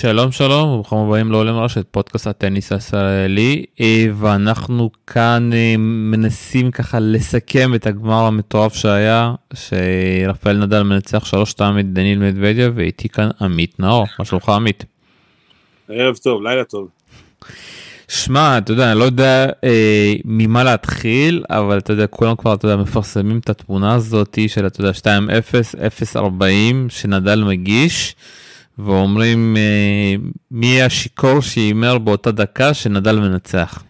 שלום שלום וברוכים הבאים לעולם רשת פודקאסט הטניס הישראלי ואנחנו כאן אה, מנסים ככה לסכם את הגמר המטורף שהיה שרפאל נדל מנצח 3-2 את דניל מדוודיה ואיתי כאן עמית נאור מה שלומך עמית? ערב טוב לילה טוב. שמע אתה יודע אני לא יודע אה, ממה להתחיל אבל אתה יודע כולם כבר אתה יודע מפרסמים את התמונה הזאתי של אתה יודע 2-0 0-40 שנדל מגיש. ואומרים אה, מי יהיה השיכור שהימר באותה דקה שנדל מנצח.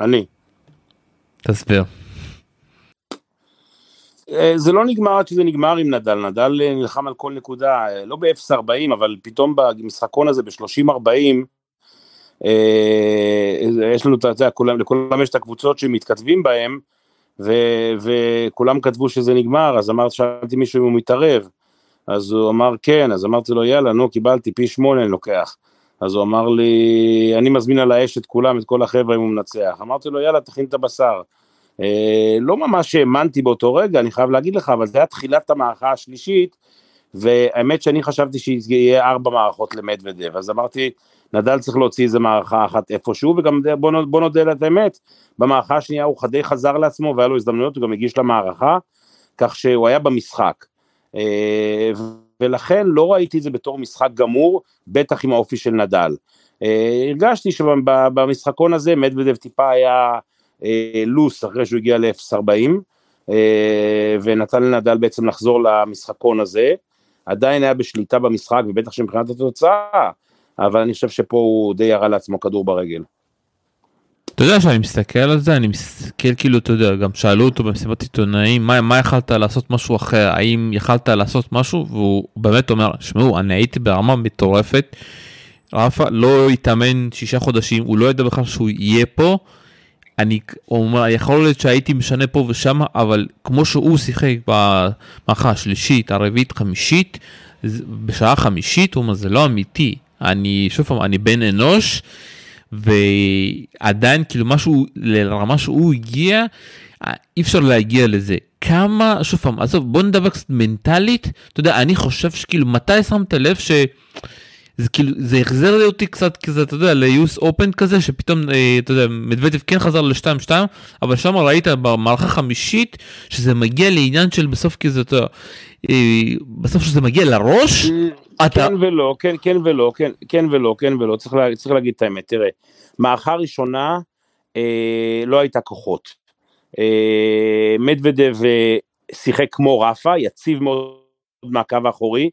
אני. תסביר. אה, זה לא נגמר עד שזה נגמר עם נדל, נדל אה, נלחם על כל נקודה, לא ב-0.40 אבל פתאום במשחקון הזה ב-30-40 יש לנו, אתה יודע, לכולם יש את הקבוצות שמתכתבים בהם וכולם כתבו שזה נגמר, אז אמרתי, שאלתי מישהו אם הוא מתערב, אז הוא אמר כן, אז אמרתי לו יאללה נו קיבלתי פי שמונה אני לוקח. אז הוא אמר לי, אני מזמין על האש את כולם, את כל החבר'ה אם הוא מנצח. אמרתי לו יאללה תכין את הבשר. אה, לא ממש האמנתי באותו רגע, אני חייב להגיד לך, אבל זה היה תחילת המערכה השלישית, והאמת שאני חשבתי שיהיה ארבע מערכות למדוודב, אז אמרתי, נדל צריך להוציא איזה מערכה אחת איפשהו, וגם בוא, בוא נודה את האמת, במערכה השנייה הוא די חזר לעצמו והיה לו הזדמנויות, הוא גם הגיש למערכה, כך שהוא היה במשחק. אה, ולכן לא ראיתי את זה בתור משחק גמור, בטח עם האופי של נדל. אה, הרגשתי שבמשחקון הזה מדוודב טיפה היה אה, לוס אחרי שהוא הגיע ל-0.40, ונתן לנדל בעצם לחזור למשחקון הזה, עדיין היה בשליטה במשחק ובטח שמבחינת התוצאה, אבל אני חושב שפה הוא די ירה לעצמו כדור ברגל. אתה יודע שאני מסתכל על זה אני מסתכל כאילו אתה יודע גם שאלו אותו במסיבת עיתונאים מה, מה יכלת לעשות משהו אחר האם יכלת לעשות משהו והוא באמת אומר שמעו אני הייתי ברמה מטורפת. רפה לא התאמן שישה חודשים הוא לא ידע בכלל שהוא יהיה פה. אני אומר יכול להיות שהייתי משנה פה ושם אבל כמו שהוא שיחק במערכה השלישית הרביעית חמישית בשעה חמישית הוא אומר זה לא אמיתי אני שוב פעם אני בן אנוש. ועדיין כאילו משהו לרמה שהוא הגיע אי אפשר להגיע לזה. כמה שוב פעם עזוב בוא נדבר קצת מנטלית. אתה יודע אני חושב שכאילו מתי שמת לב ש... זה כאילו זה החזר לי אותי קצת כזה אתה יודע ליוס אופן כזה שפתאום אה, אתה יודע מדוודב כן חזר ל-2-2 אבל שם ראית במערכה חמישית שזה מגיע לעניין של בסוף כזה אתה יודע, בסוף שזה מגיע לראש אתה... כן ולא, כן, כן ולא, כן, כן ולא, כן ולא, צריך, לה, צריך להגיד את האמת, תראה, מערכה ראשונה אה, לא הייתה כוחות. אה, מדוודב אה, שיחק כמו רפה, יציב מאוד מהקו האחורי,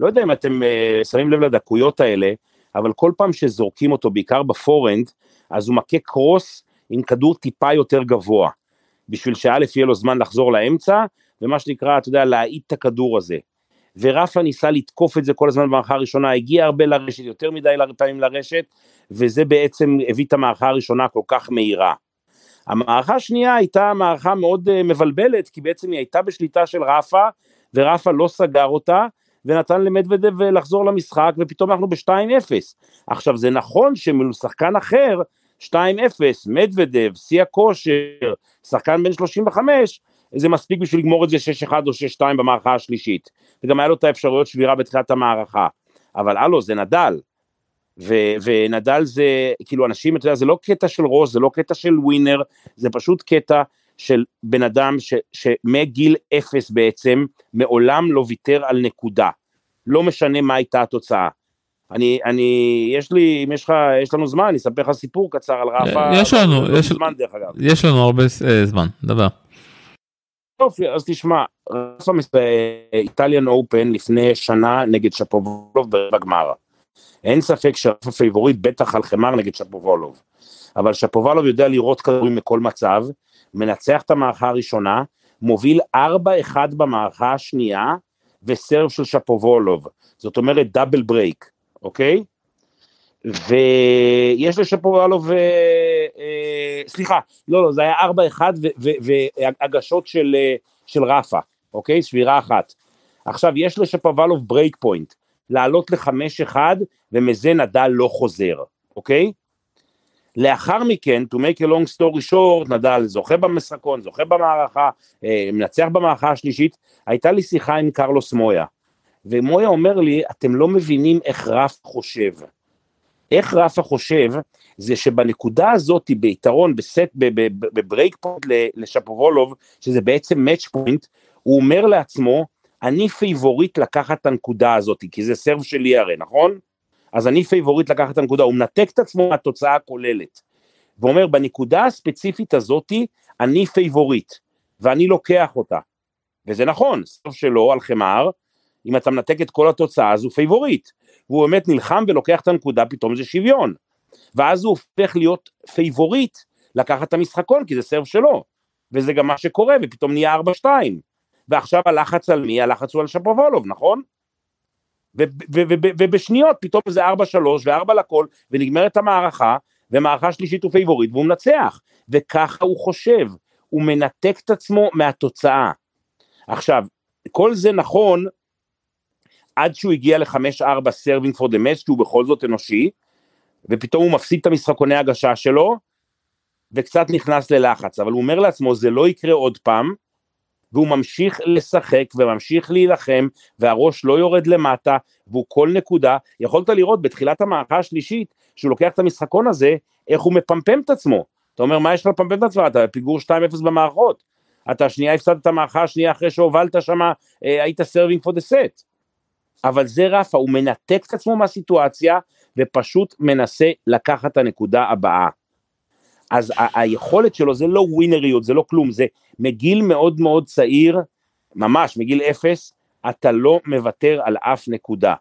לא יודע אם אתם אה, שמים לב לדקויות האלה, אבל כל פעם שזורקים אותו, בעיקר בפורנד, אז הוא מכה קרוס עם כדור טיפה יותר גבוה, בשביל שא' יהיה לו זמן לחזור לאמצע, ומה שנקרא, אתה יודע, להאיט את הכדור הזה. ורפה ניסה לתקוף את זה כל הזמן במערכה הראשונה, הגיע הרבה לרשת, יותר מדי פעמים לרשת, וזה בעצם הביא את המערכה הראשונה כל כך מהירה. המערכה השנייה הייתה מערכה מאוד uh, מבלבלת, כי בעצם היא הייתה בשליטה של רפה, ורפה לא סגר אותה, ונתן למדוודב לחזור למשחק, ופתאום אנחנו ב-2-0. עכשיו זה נכון שמול שחקן אחר, 2-0, מדוודב, שיא הכושר, שחקן בן 35, זה מספיק בשביל לגמור את זה 6-1 או 6-2 במערכה השלישית. וגם היה לו את האפשרויות שבירה בתחילת המערכה. אבל הלו, זה נדל. ו- ונדל זה, כאילו אנשים, אתה יודע, זה לא קטע של ראש, זה לא קטע של ווינר, זה פשוט קטע של בן אדם ש- שמגיל אפס בעצם, מעולם לא ויתר על נקודה. לא משנה מה הייתה התוצאה. אני, אני, יש לי, אם יש לך, יש לנו זמן, אני אספר לך סיפור קצר על רפה. יש לנו, יש, זמן, יש לנו הרבה אה, זמן, דבר. יופי, אז תשמע, רפה ב Italian Open לפני שנה נגד שפובולוב ברבע גמר. אין ספק שרפה פייבוריט בטח על חמר נגד שפובולוב. אבל שפובולוב יודע לראות כדורים מכל מצב, מנצח את המערכה הראשונה, מוביל 4-1 במערכה השנייה, ו serve של שפובולוב. זאת אומרת double break, אוקיי? ויש לשפובולוב, אה, אה, סליחה, לא, לא, זה היה 4-1 והגשות של, אה, של רפה, אוקיי? שבירה אחת. עכשיו, יש לשפובולוב break point, לעלות ל-5-1, ומזה נדל לא חוזר, אוקיי? לאחר מכן, to make a long story short, נדל זוכה במשחקון, זוכה במערכה, מנצח במערכה השלישית, הייתה לי שיחה עם קרלוס מויה. ומויה אומר לי, אתם לא מבינים איך רף חושב. איך רפה חושב, זה שבנקודה הזאת, ביתרון, בסט, ב break point לשפובולוב, שזה בעצם match point, הוא אומר לעצמו, אני פייבוריט לקחת את הנקודה הזאת, כי זה serve שלי הרי, נכון? אז אני פייבוריט לקחת את הנקודה, הוא מנתק את עצמו מהתוצאה הכוללת. ואומר, בנקודה הספציפית הזאתי, אני פייבוריט, ואני לוקח אותה. וזה נכון, serve שלו על חמר, אם אתה מנתק את כל התוצאה, אז הוא פייבוריט. והוא באמת נלחם ולוקח את הנקודה, פתאום זה שוויון. ואז הוא הופך להיות פייבוריט לקחת את המשחקון, כי זה serve שלו. וזה גם מה שקורה, ופתאום נהיה 4-2. ועכשיו הלחץ על מי? הלחץ הוא על שפובולוב, נכון? ובשניות פתאום זה 4-3 ו-4 לכל, ונגמרת המערכה, ומערכה שלישית הוא פייבוריט והוא מנצח. וככה הוא חושב, הוא מנתק את עצמו מהתוצאה. עכשיו, כל זה נכון עד שהוא הגיע ל-5-4 serving for the match, כי הוא בכל זאת אנושי, ופתאום הוא מפסיד את המשחקוני הגשה שלו, וקצת נכנס ללחץ, אבל הוא אומר לעצמו, זה לא יקרה עוד פעם, והוא ממשיך לשחק וממשיך להילחם, והראש לא יורד למטה, והוא כל נקודה, יכולת לראות בתחילת המערכה השלישית, שהוא לוקח את המשחקון הזה, איך הוא מפמפם את עצמו. אתה אומר, מה יש לך לפמפם את עצמך? אתה פיגור 2-0 במערכות. אתה שנייה הפסדת את המערכה השנייה אחרי שהובלת שמה, אה, היית serving for the set. אבל זה רפה, הוא מנתק את עצמו מהסיטואציה ופשוט מנסה לקחת את הנקודה הבאה. אז ה- היכולת שלו זה לא ווינריות, זה לא כלום, זה מגיל מאוד מאוד צעיר, ממש מגיל אפס, אתה לא מוותר על אף נקודה.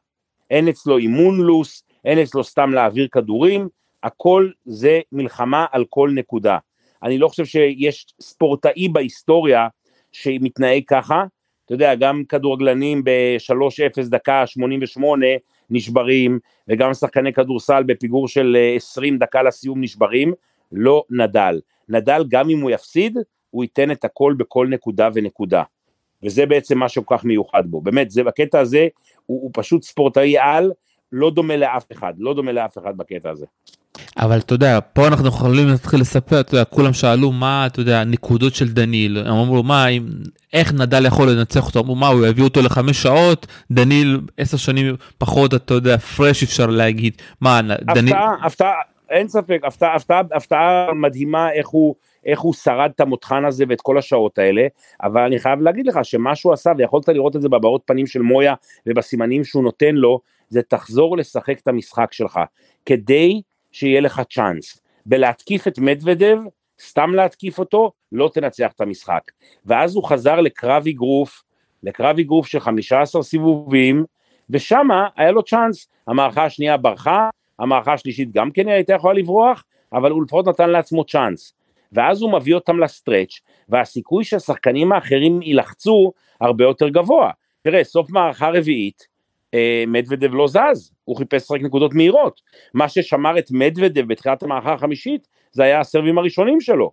אין אצלו אימון לוס, אין אצלו סתם להעביר כדורים, הכל זה מלחמה על כל נקודה. אני לא חושב שיש ספורטאי בהיסטוריה שמתנהג ככה, אתה יודע, גם כדורגלנים ב-3-0 דקה 88 נשברים, וגם שחקני כדורסל בפיגור של 20 אה, דקה לסיום נשברים, לא נדל. נדל, גם אם הוא יפסיד, הוא ייתן את הכל בכל נקודה ונקודה. וזה בעצם מה שכל כך מיוחד בו. באמת, זה בקטע הזה, הוא, הוא פשוט ספורטאי על, לא דומה לאף אחד, לא דומה לאף אחד בקטע הזה. אבל אתה יודע, פה אנחנו יכולים להתחיל לספר, אתה יודע, כולם שאלו מה, אתה יודע, הנקודות של דניל, הם אמרו מה, איך נדל יכול לנצח אותו, אמרו מה, הוא יביא אותו לחמש שעות, דניל עשר שנים פחות, אתה יודע, פרש אפשר להגיד, מה, דניל... הפתעה, הפתעה, אין ספק, הפתעה, הפתעה, הפתעה מדהימה איך הוא... איך הוא שרד את המותחן הזה ואת כל השעות האלה, אבל אני חייב להגיד לך שמה שהוא עשה, ויכולת לראות את זה בבעות פנים של מויה ובסימנים שהוא נותן לו, זה תחזור לשחק את המשחק שלך, כדי שיהיה לך צ'אנס. בלהתקיף את מדוודב, סתם להתקיף אותו, לא תנצח את המשחק. ואז הוא חזר לקרב אגרוף, לקרב אגרוף של 15 סיבובים, ושמה היה לו צ'אנס. המערכה השנייה ברחה, המערכה השלישית גם כן הייתה יכולה לברוח, אבל הוא לפחות נתן לעצמו צ'אנס. ואז הוא מביא אותם לסטרץ', והסיכוי שהשחקנים האחרים יילחצו הרבה יותר גבוה. תראה, סוף מערכה רביעית, מדוודב לא זז, הוא חיפש רק נקודות מהירות. מה ששמר את מדוודב בתחילת המערכה החמישית, זה היה הסרבים הראשונים שלו.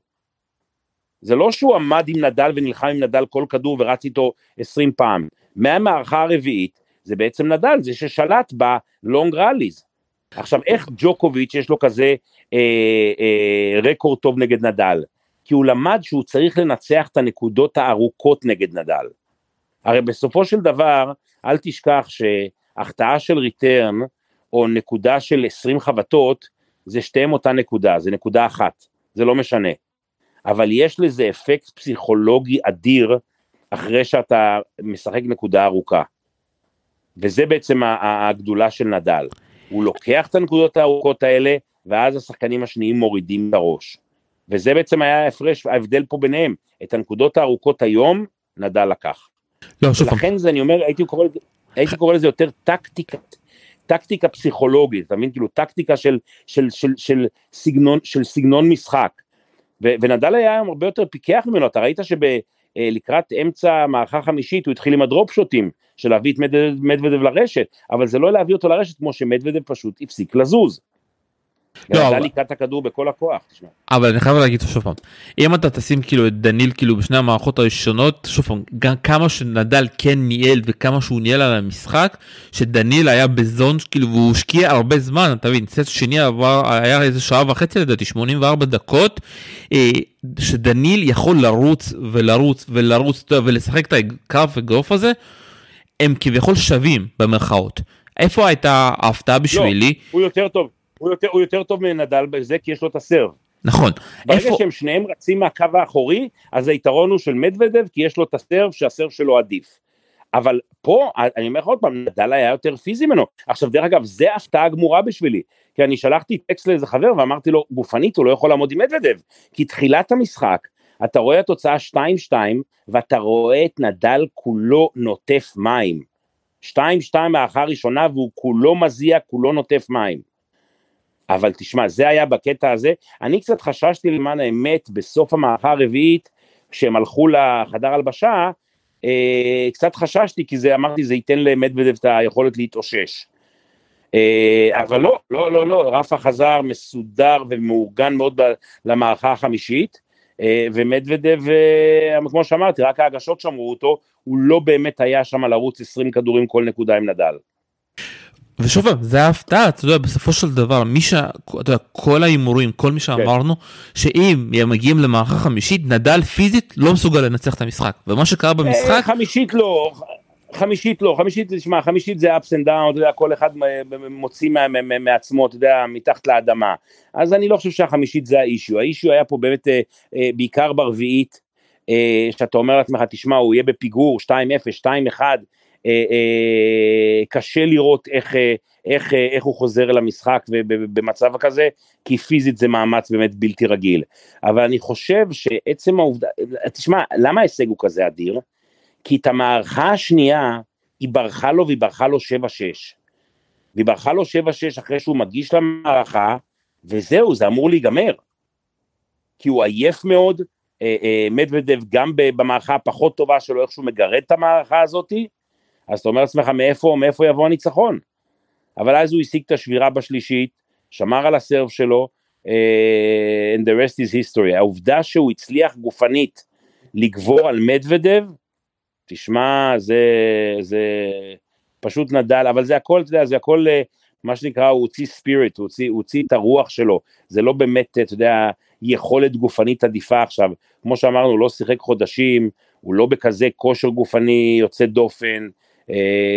זה לא שהוא עמד עם נדל ונלחם עם נדל כל כדור ורץ איתו 20 פעם. מהמערכה הרביעית, זה בעצם נדל, זה ששלט בלונג ראליז. עכשיו, איך ג'וקוביץ' יש לו כזה אה, אה, רקורד טוב נגד נדל? כי הוא למד שהוא צריך לנצח את הנקודות הארוכות נגד נדל. הרי בסופו של דבר, אל תשכח שהחטאה של ריטרן, או נקודה של 20 חבטות, זה שתיהם אותה נקודה, זה נקודה אחת, זה לא משנה. אבל יש לזה אפקט פסיכולוגי אדיר, אחרי שאתה משחק נקודה ארוכה. וזה בעצם הגדולה של נדל. הוא לוקח את הנקודות הארוכות האלה, ואז השחקנים השניים מורידים את הראש. וזה בעצם היה ההפרש, ההבדל פה ביניהם. את הנקודות הארוכות היום, נדל לקח. לא, שוב לכן זה, אני אומר, הייתי קורא, הייתי קורא לזה יותר טקטיקה, טקטיקה פסיכולוגית, אתה מבין? כאילו טקטיקה של, של, של, של, סגנון, של סגנון משחק. ו, ונדל היה היום הרבה יותר פיקח ממנו, אתה ראית שלקראת אה, אמצע המערכה החמישית הוא התחיל עם הדרופ שוטים, של להביא את מדוודב לרשת, אבל זה לא להביא אותו לרשת כמו שמדוודב פשוט הפסיק לזוז. לא, אבל... לקראת הכדור בכל הכוח. תשמע. אבל אני חייב להגיד שוב פעם, אם אתה תשים כאילו את דניל כאילו בשני המערכות הראשונות, שוב פעם, גם כמה שנדל כן ניהל וכמה שהוא ניהל על המשחק, שדניל היה בזון כאילו והוא השקיע הרבה זמן, אתה מבין, סט שני עבר, היה איזה שעה וחצי לדעתי, 84 דקות, אה, שדניל יכול לרוץ ולרוץ ולרוץ ולשחק את הקרב אגרוף הזה. הם כביכול שווים במרכאות. איפה הייתה ההפתעה בשבילי? לא, הוא יותר טוב, הוא יותר, הוא יותר טוב מנדל בזה כי יש לו את הסרב. נכון. ברגע איפה... שהם שניהם רצים מהקו האחורי, אז היתרון הוא של מדוודב כי יש לו את הסרב שהסרב שלו עדיף. אבל פה, אני אומר לך עוד פעם, נדל היה יותר פיזי ממנו. עכשיו, דרך אגב, זה הפתעה גמורה בשבילי. כי אני שלחתי טקסט לאיזה חבר ואמרתי לו, גופנית הוא לא יכול לעמוד עם מדוודב. כי תחילת המשחק, אתה רואה התוצאה 2-2, ואתה רואה את נדל כולו נוטף מים. 2-2 מהארכה הראשונה והוא כולו מזיע, כולו נוטף מים. אבל תשמע, זה היה בקטע הזה. אני קצת חששתי למען האמת בסוף המערכה הרביעית, כשהם הלכו לחדר הלבשה, אה, קצת חששתי כי זה אמרתי זה ייתן למדוודב את היכולת להתאושש. אה, אבל לא, לא, לא, לא, רפה חזר מסודר ומאורגן מאוד למערכה החמישית, אה, ומדוודב, כמו שאמרתי, רק ההגשות שמרו אותו, הוא לא באמת היה שם לרוץ 20 כדורים כל נקודה עם נדל. ושוב זה ההפתעה אתה יודע בסופו של דבר מי ש... אתה יודע, כל ההימורים כל מי שאמרנו כן. שאם הם מגיעים למערכה חמישית נדל פיזית לא מסוגל לנצח את המשחק. ומה שקרה במשחק חמישית לא חמישית לא חמישית תשמע חמישית זה ups and down אתה יודע כל אחד מוציא מה, מה, מעצמו אתה יודע מתחת לאדמה. אז אני לא חושב שהחמישית זה האישיו האישיו היה פה באמת אה, אה, בעיקר ברביעית אה, שאתה אומר לעצמך תשמע הוא יהיה בפיגור 2-0 2-1 אה, אה, קשה לראות איך, אה, איך, איך הוא חוזר למשחק במצב כזה, כי פיזית זה מאמץ באמת בלתי רגיל. אבל אני חושב שעצם העובדה, תשמע, למה ההישג הוא כזה אדיר? כי את המערכה השנייה, היא ברחה לו והיא ברחה לו 7-6. והיא ברחה לו 7-6 אחרי שהוא מגיש למערכה, וזהו, זה אמור להיגמר. כי הוא עייף מאוד, מדוודב גם במערכה הפחות טובה שלו, איך שהוא מגרד את המערכה הזאתי, אז אתה אומר לעצמך מאיפה, מאיפה יבוא הניצחון? אבל אז הוא השיג את השבירה בשלישית, שמר על הסרב שלו, uh, and the rest is history. העובדה שהוא הצליח גופנית לגבור על מדוודב, תשמע, זה, זה פשוט נדל, אבל זה הכל, אתה יודע, זה הכל, uh, מה שנקרא, הוא הוציא ספיריט, הוא הוציא, הוא הוציא את הרוח שלו, זה לא באמת, אתה יודע, יכולת גופנית עדיפה עכשיו, כמו שאמרנו, הוא לא שיחק חודשים, הוא לא בכזה כושר גופני יוצא דופן, אה,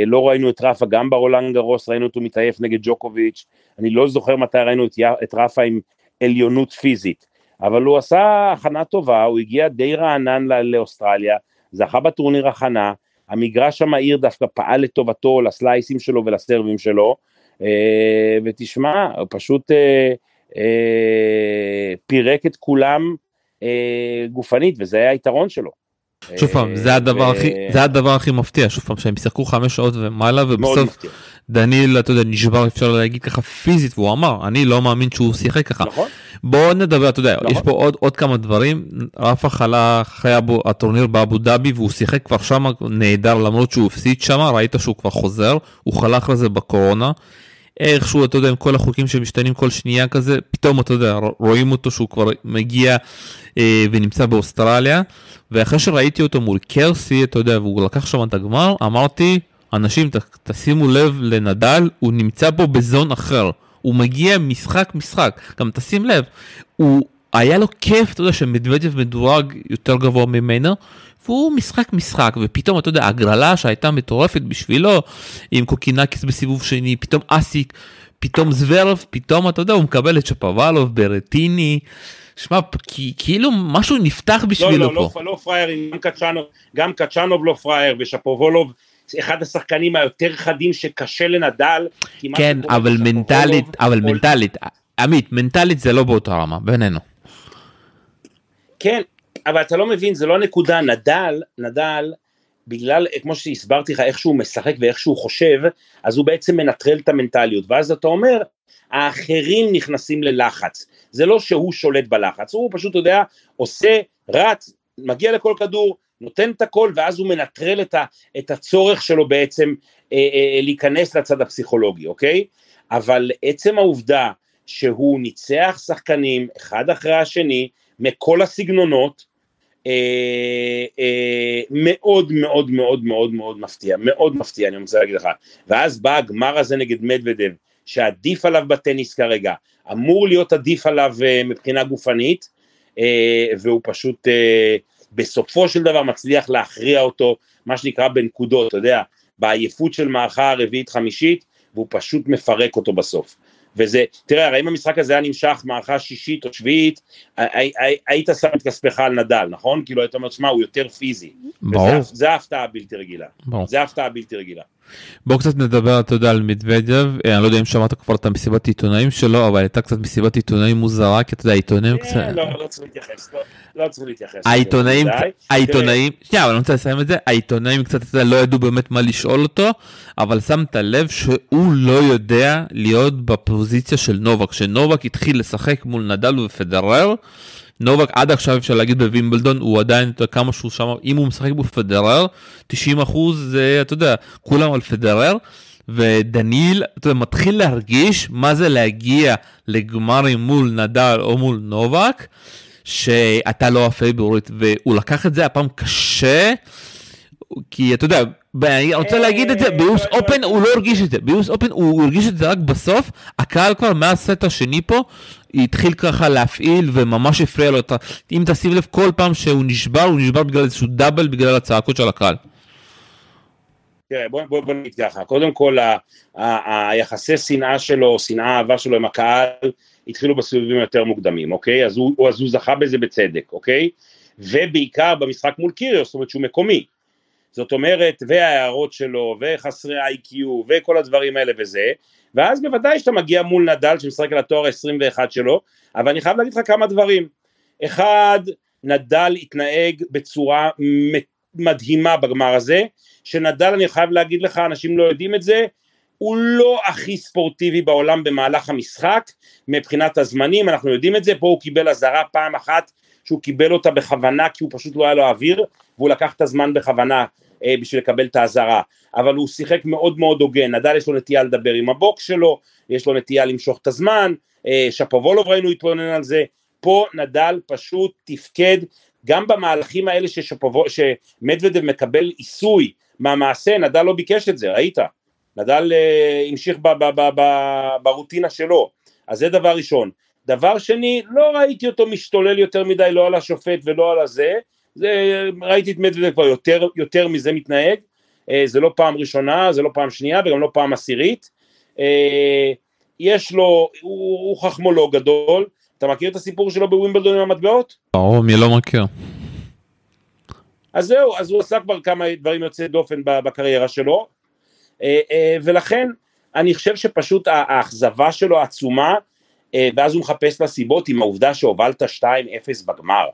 לא ראינו את רפה, גם ברולנד גרוס ראינו אותו מתעייף נגד ג'וקוביץ', אני לא זוכר מתי ראינו את, את רפה עם עליונות פיזית, אבל הוא עשה הכנה טובה, הוא הגיע די רענן לאוסטרליה, זכה בטורניר הכנה, המגרש המהיר דווקא פעל לטובתו, לסלייסים שלו ולסרבים שלו, אה, ותשמע, הוא פשוט אה, פירק את כולם גופנית, וזה היה היתרון שלו. שוב פעם זה הדבר הכי זה הדבר הכי מפתיע שוב פעם שהם שיחקו חמש שעות ומעלה ובסוף דניל אתה יודע נשבר אפשר להגיד ככה פיזית והוא אמר אני לא מאמין שהוא שיחק ככה נכון. בוא נדבר אתה יודע יש נכון. פה עוד עוד כמה דברים רפה חלה אחרי הטורניר באבו דאבי והוא שיחק כבר שם נהדר למרות שהוא הפסיד שם ראית שהוא כבר חוזר הוא חלה אחרי זה בקורונה. איכשהו אתה יודע עם כל החוקים שמשתנים כל שנייה כזה פתאום אתה יודע רואים אותו שהוא כבר מגיע אה, ונמצא באוסטרליה. ואחרי שראיתי אותו מול קרסי אתה יודע והוא לקח שם את הגמר אמרתי אנשים ת, תשימו לב לנדל הוא נמצא פה ב zone אחר. הוא מגיע משחק משחק. גם תשים לב הוא היה לו כיף אתה יודע שמדוודב מדורג יותר גבוה ממנו והוא משחק משחק ופתאום אתה יודע הגרלה שהייתה מטורפת בשבילו עם קוקינקיס בסיבוב שני פתאום אסיק פתאום זוורף פתאום אתה יודע הוא מקבל את שפובולוב ברטיני. שמע כאילו משהו נפתח בשבילו לא, לא, פה. לא, לא פראיירים גם קצ'אנוב גם קצ'אנוב לא פראייר ושפובולוב אחד השחקנים היותר חדים שקשה לנדל. כן אבל מנטלית אבל מנטלית עמית מנטלית זה לא באותה רמה בינינו. כן אבל אתה לא מבין, זה לא הנקודה, נדל, נדל, בגלל, כמו שהסברתי לך, איך שהוא משחק ואיך שהוא חושב, אז הוא בעצם מנטרל את המנטליות, ואז אתה אומר, האחרים נכנסים ללחץ, זה לא שהוא שולט בלחץ, הוא פשוט, אתה יודע, עושה, רץ, מגיע לכל כדור, נותן את הכל, ואז הוא מנטרל את, ה, את הצורך שלו בעצם אה, אה, להיכנס לצד הפסיכולוגי, אוקיי? אבל עצם העובדה שהוא ניצח שחקנים אחד אחרי השני, מכל הסגנונות, אה, אה, מאוד מאוד מאוד מאוד מאוד מפתיע, מאוד מפתיע אני רוצה להגיד לך, ואז בא הגמר הזה נגד מדוודב, שעדיף עליו בטניס כרגע, אמור להיות עדיף עליו אה, מבחינה גופנית, אה, והוא פשוט אה, בסופו של דבר מצליח להכריע אותו, מה שנקרא בנקודות, אתה יודע, בעייפות של מערכה הרביעית חמישית, והוא פשוט מפרק אותו בסוף. וזה, תראה, הרי אם המשחק הזה היה נמשך מערכה שישית או שביעית, היית שם את כספך על נדל, נכון? כאילו היית אומר, שמע, הוא יותר פיזי. ברור. זה ההפתעה הבלתי רגילה. ברור. זה ההפתעה הבלתי רגילה. בואו קצת נדבר, אתה יודע, על מדוודב, אה, אני לא יודע אם שמעת כבר את המסיבת עיתונאים שלו, אבל הייתה קצת מסיבת עיתונאים מוזרה, כי אתה יודע, העיתונאים כן, קצת... לא, לא צריך להתייחס, לא- לא צריך להתייחס. העיתונאים. העיתונאים, שנייה, אבל אני רוצה לסיים את זה, העיתונאים קצת, אתה יודע, לא ידעו באמת מה לשאול אותו, אבל שמת לב שהוא לא יודע להיות בפוזיציה של נובק, שנובק התחיל לשחק מול נדל ופדרר, נובק עד עכשיו אפשר להגיד בווימבלדון הוא עדיין אתה יודע, כמה שהוא שם אם הוא משחק בפדרר 90 אחוז זה אתה יודע כולם על פדרר. ודניל אתה יודע, מתחיל להרגיש מה זה להגיע לגמרים מול נדל או מול נובק שאתה לא הפייבוריט והוא לקח את זה הפעם קשה כי אתה יודע, אני רוצה להגיד את זה, ב US Open הוא לא הרגיש את זה, ב US Open הוא הרגיש את זה רק בסוף, הקהל כבר מהסט השני פה התחיל ככה להפעיל וממש הפריע לו, את ה- אם תשים לב כל פעם שהוא נשבר, הוא נשבר בגלל איזשהו דאבל בגלל הצעקות של הקהל. תראה, בוא, בוא, בוא נגיד ככה, קודם כל ה- ה- היחסי שנאה שלו, שנאה אהבה שלו עם הקהל, התחילו בסיבובים יותר מוקדמים, אוקיי? אז הוא, אז הוא זכה בזה בצדק, אוקיי? ובעיקר במשחק מול קיריוס, זאת אומרת שהוא מקומי. זאת אומרת, וההערות שלו, וחסרי איי-קיו, וכל הדברים האלה וזה, ואז בוודאי שאתה מגיע מול נדל שמשחק על התואר ה-21 שלו, אבל אני חייב להגיד לך כמה דברים. אחד, נדל התנהג בצורה מדהימה בגמר הזה, שנדל, אני חייב להגיד לך, אנשים לא יודעים את זה, הוא לא הכי ספורטיבי בעולם במהלך המשחק, מבחינת הזמנים, אנחנו יודעים את זה, פה הוא קיבל אזהרה פעם אחת, שהוא קיבל אותה בכוונה, כי הוא פשוט לא היה לו אוויר, והוא לקח את הזמן בכוונה אה, בשביל לקבל את האזהרה, אבל הוא שיחק מאוד מאוד הוגן, נדל יש לו נטייה לדבר עם הבוקס שלו, יש לו נטייה למשוך את הזמן, אה, שפובולוב ראינו התלונן על זה, פה נדל פשוט תפקד, גם במהלכים האלה ששפובו, שמדוודב מקבל עיסוי מהמעשה, נדל לא ביקש את זה, ראית? נדל אה, המשיך ב, ב, ב, ב, ברוטינה שלו, אז זה דבר ראשון. דבר שני, לא ראיתי אותו משתולל יותר מדי, לא על השופט ולא על הזה, זה, ראיתי את מדוודב כבר יותר, יותר מזה מתנהג, אה, זה לא פעם ראשונה, זה לא פעם שנייה וגם לא פעם עשירית. אה, יש לו, הוא, הוא חכמולוג גדול, אתה מכיר את הסיפור שלו בווימבלדון עם המטבעות? ברור, מי לא מכיר. אז זהו, אז הוא עשה כבר כמה דברים יוצאי דופן בקריירה שלו, אה, ולכן אני חושב שפשוט האכזבה שלו עצומה, ואז הוא מחפש לה סיבות עם העובדה שהובלת 2-0 בגמר.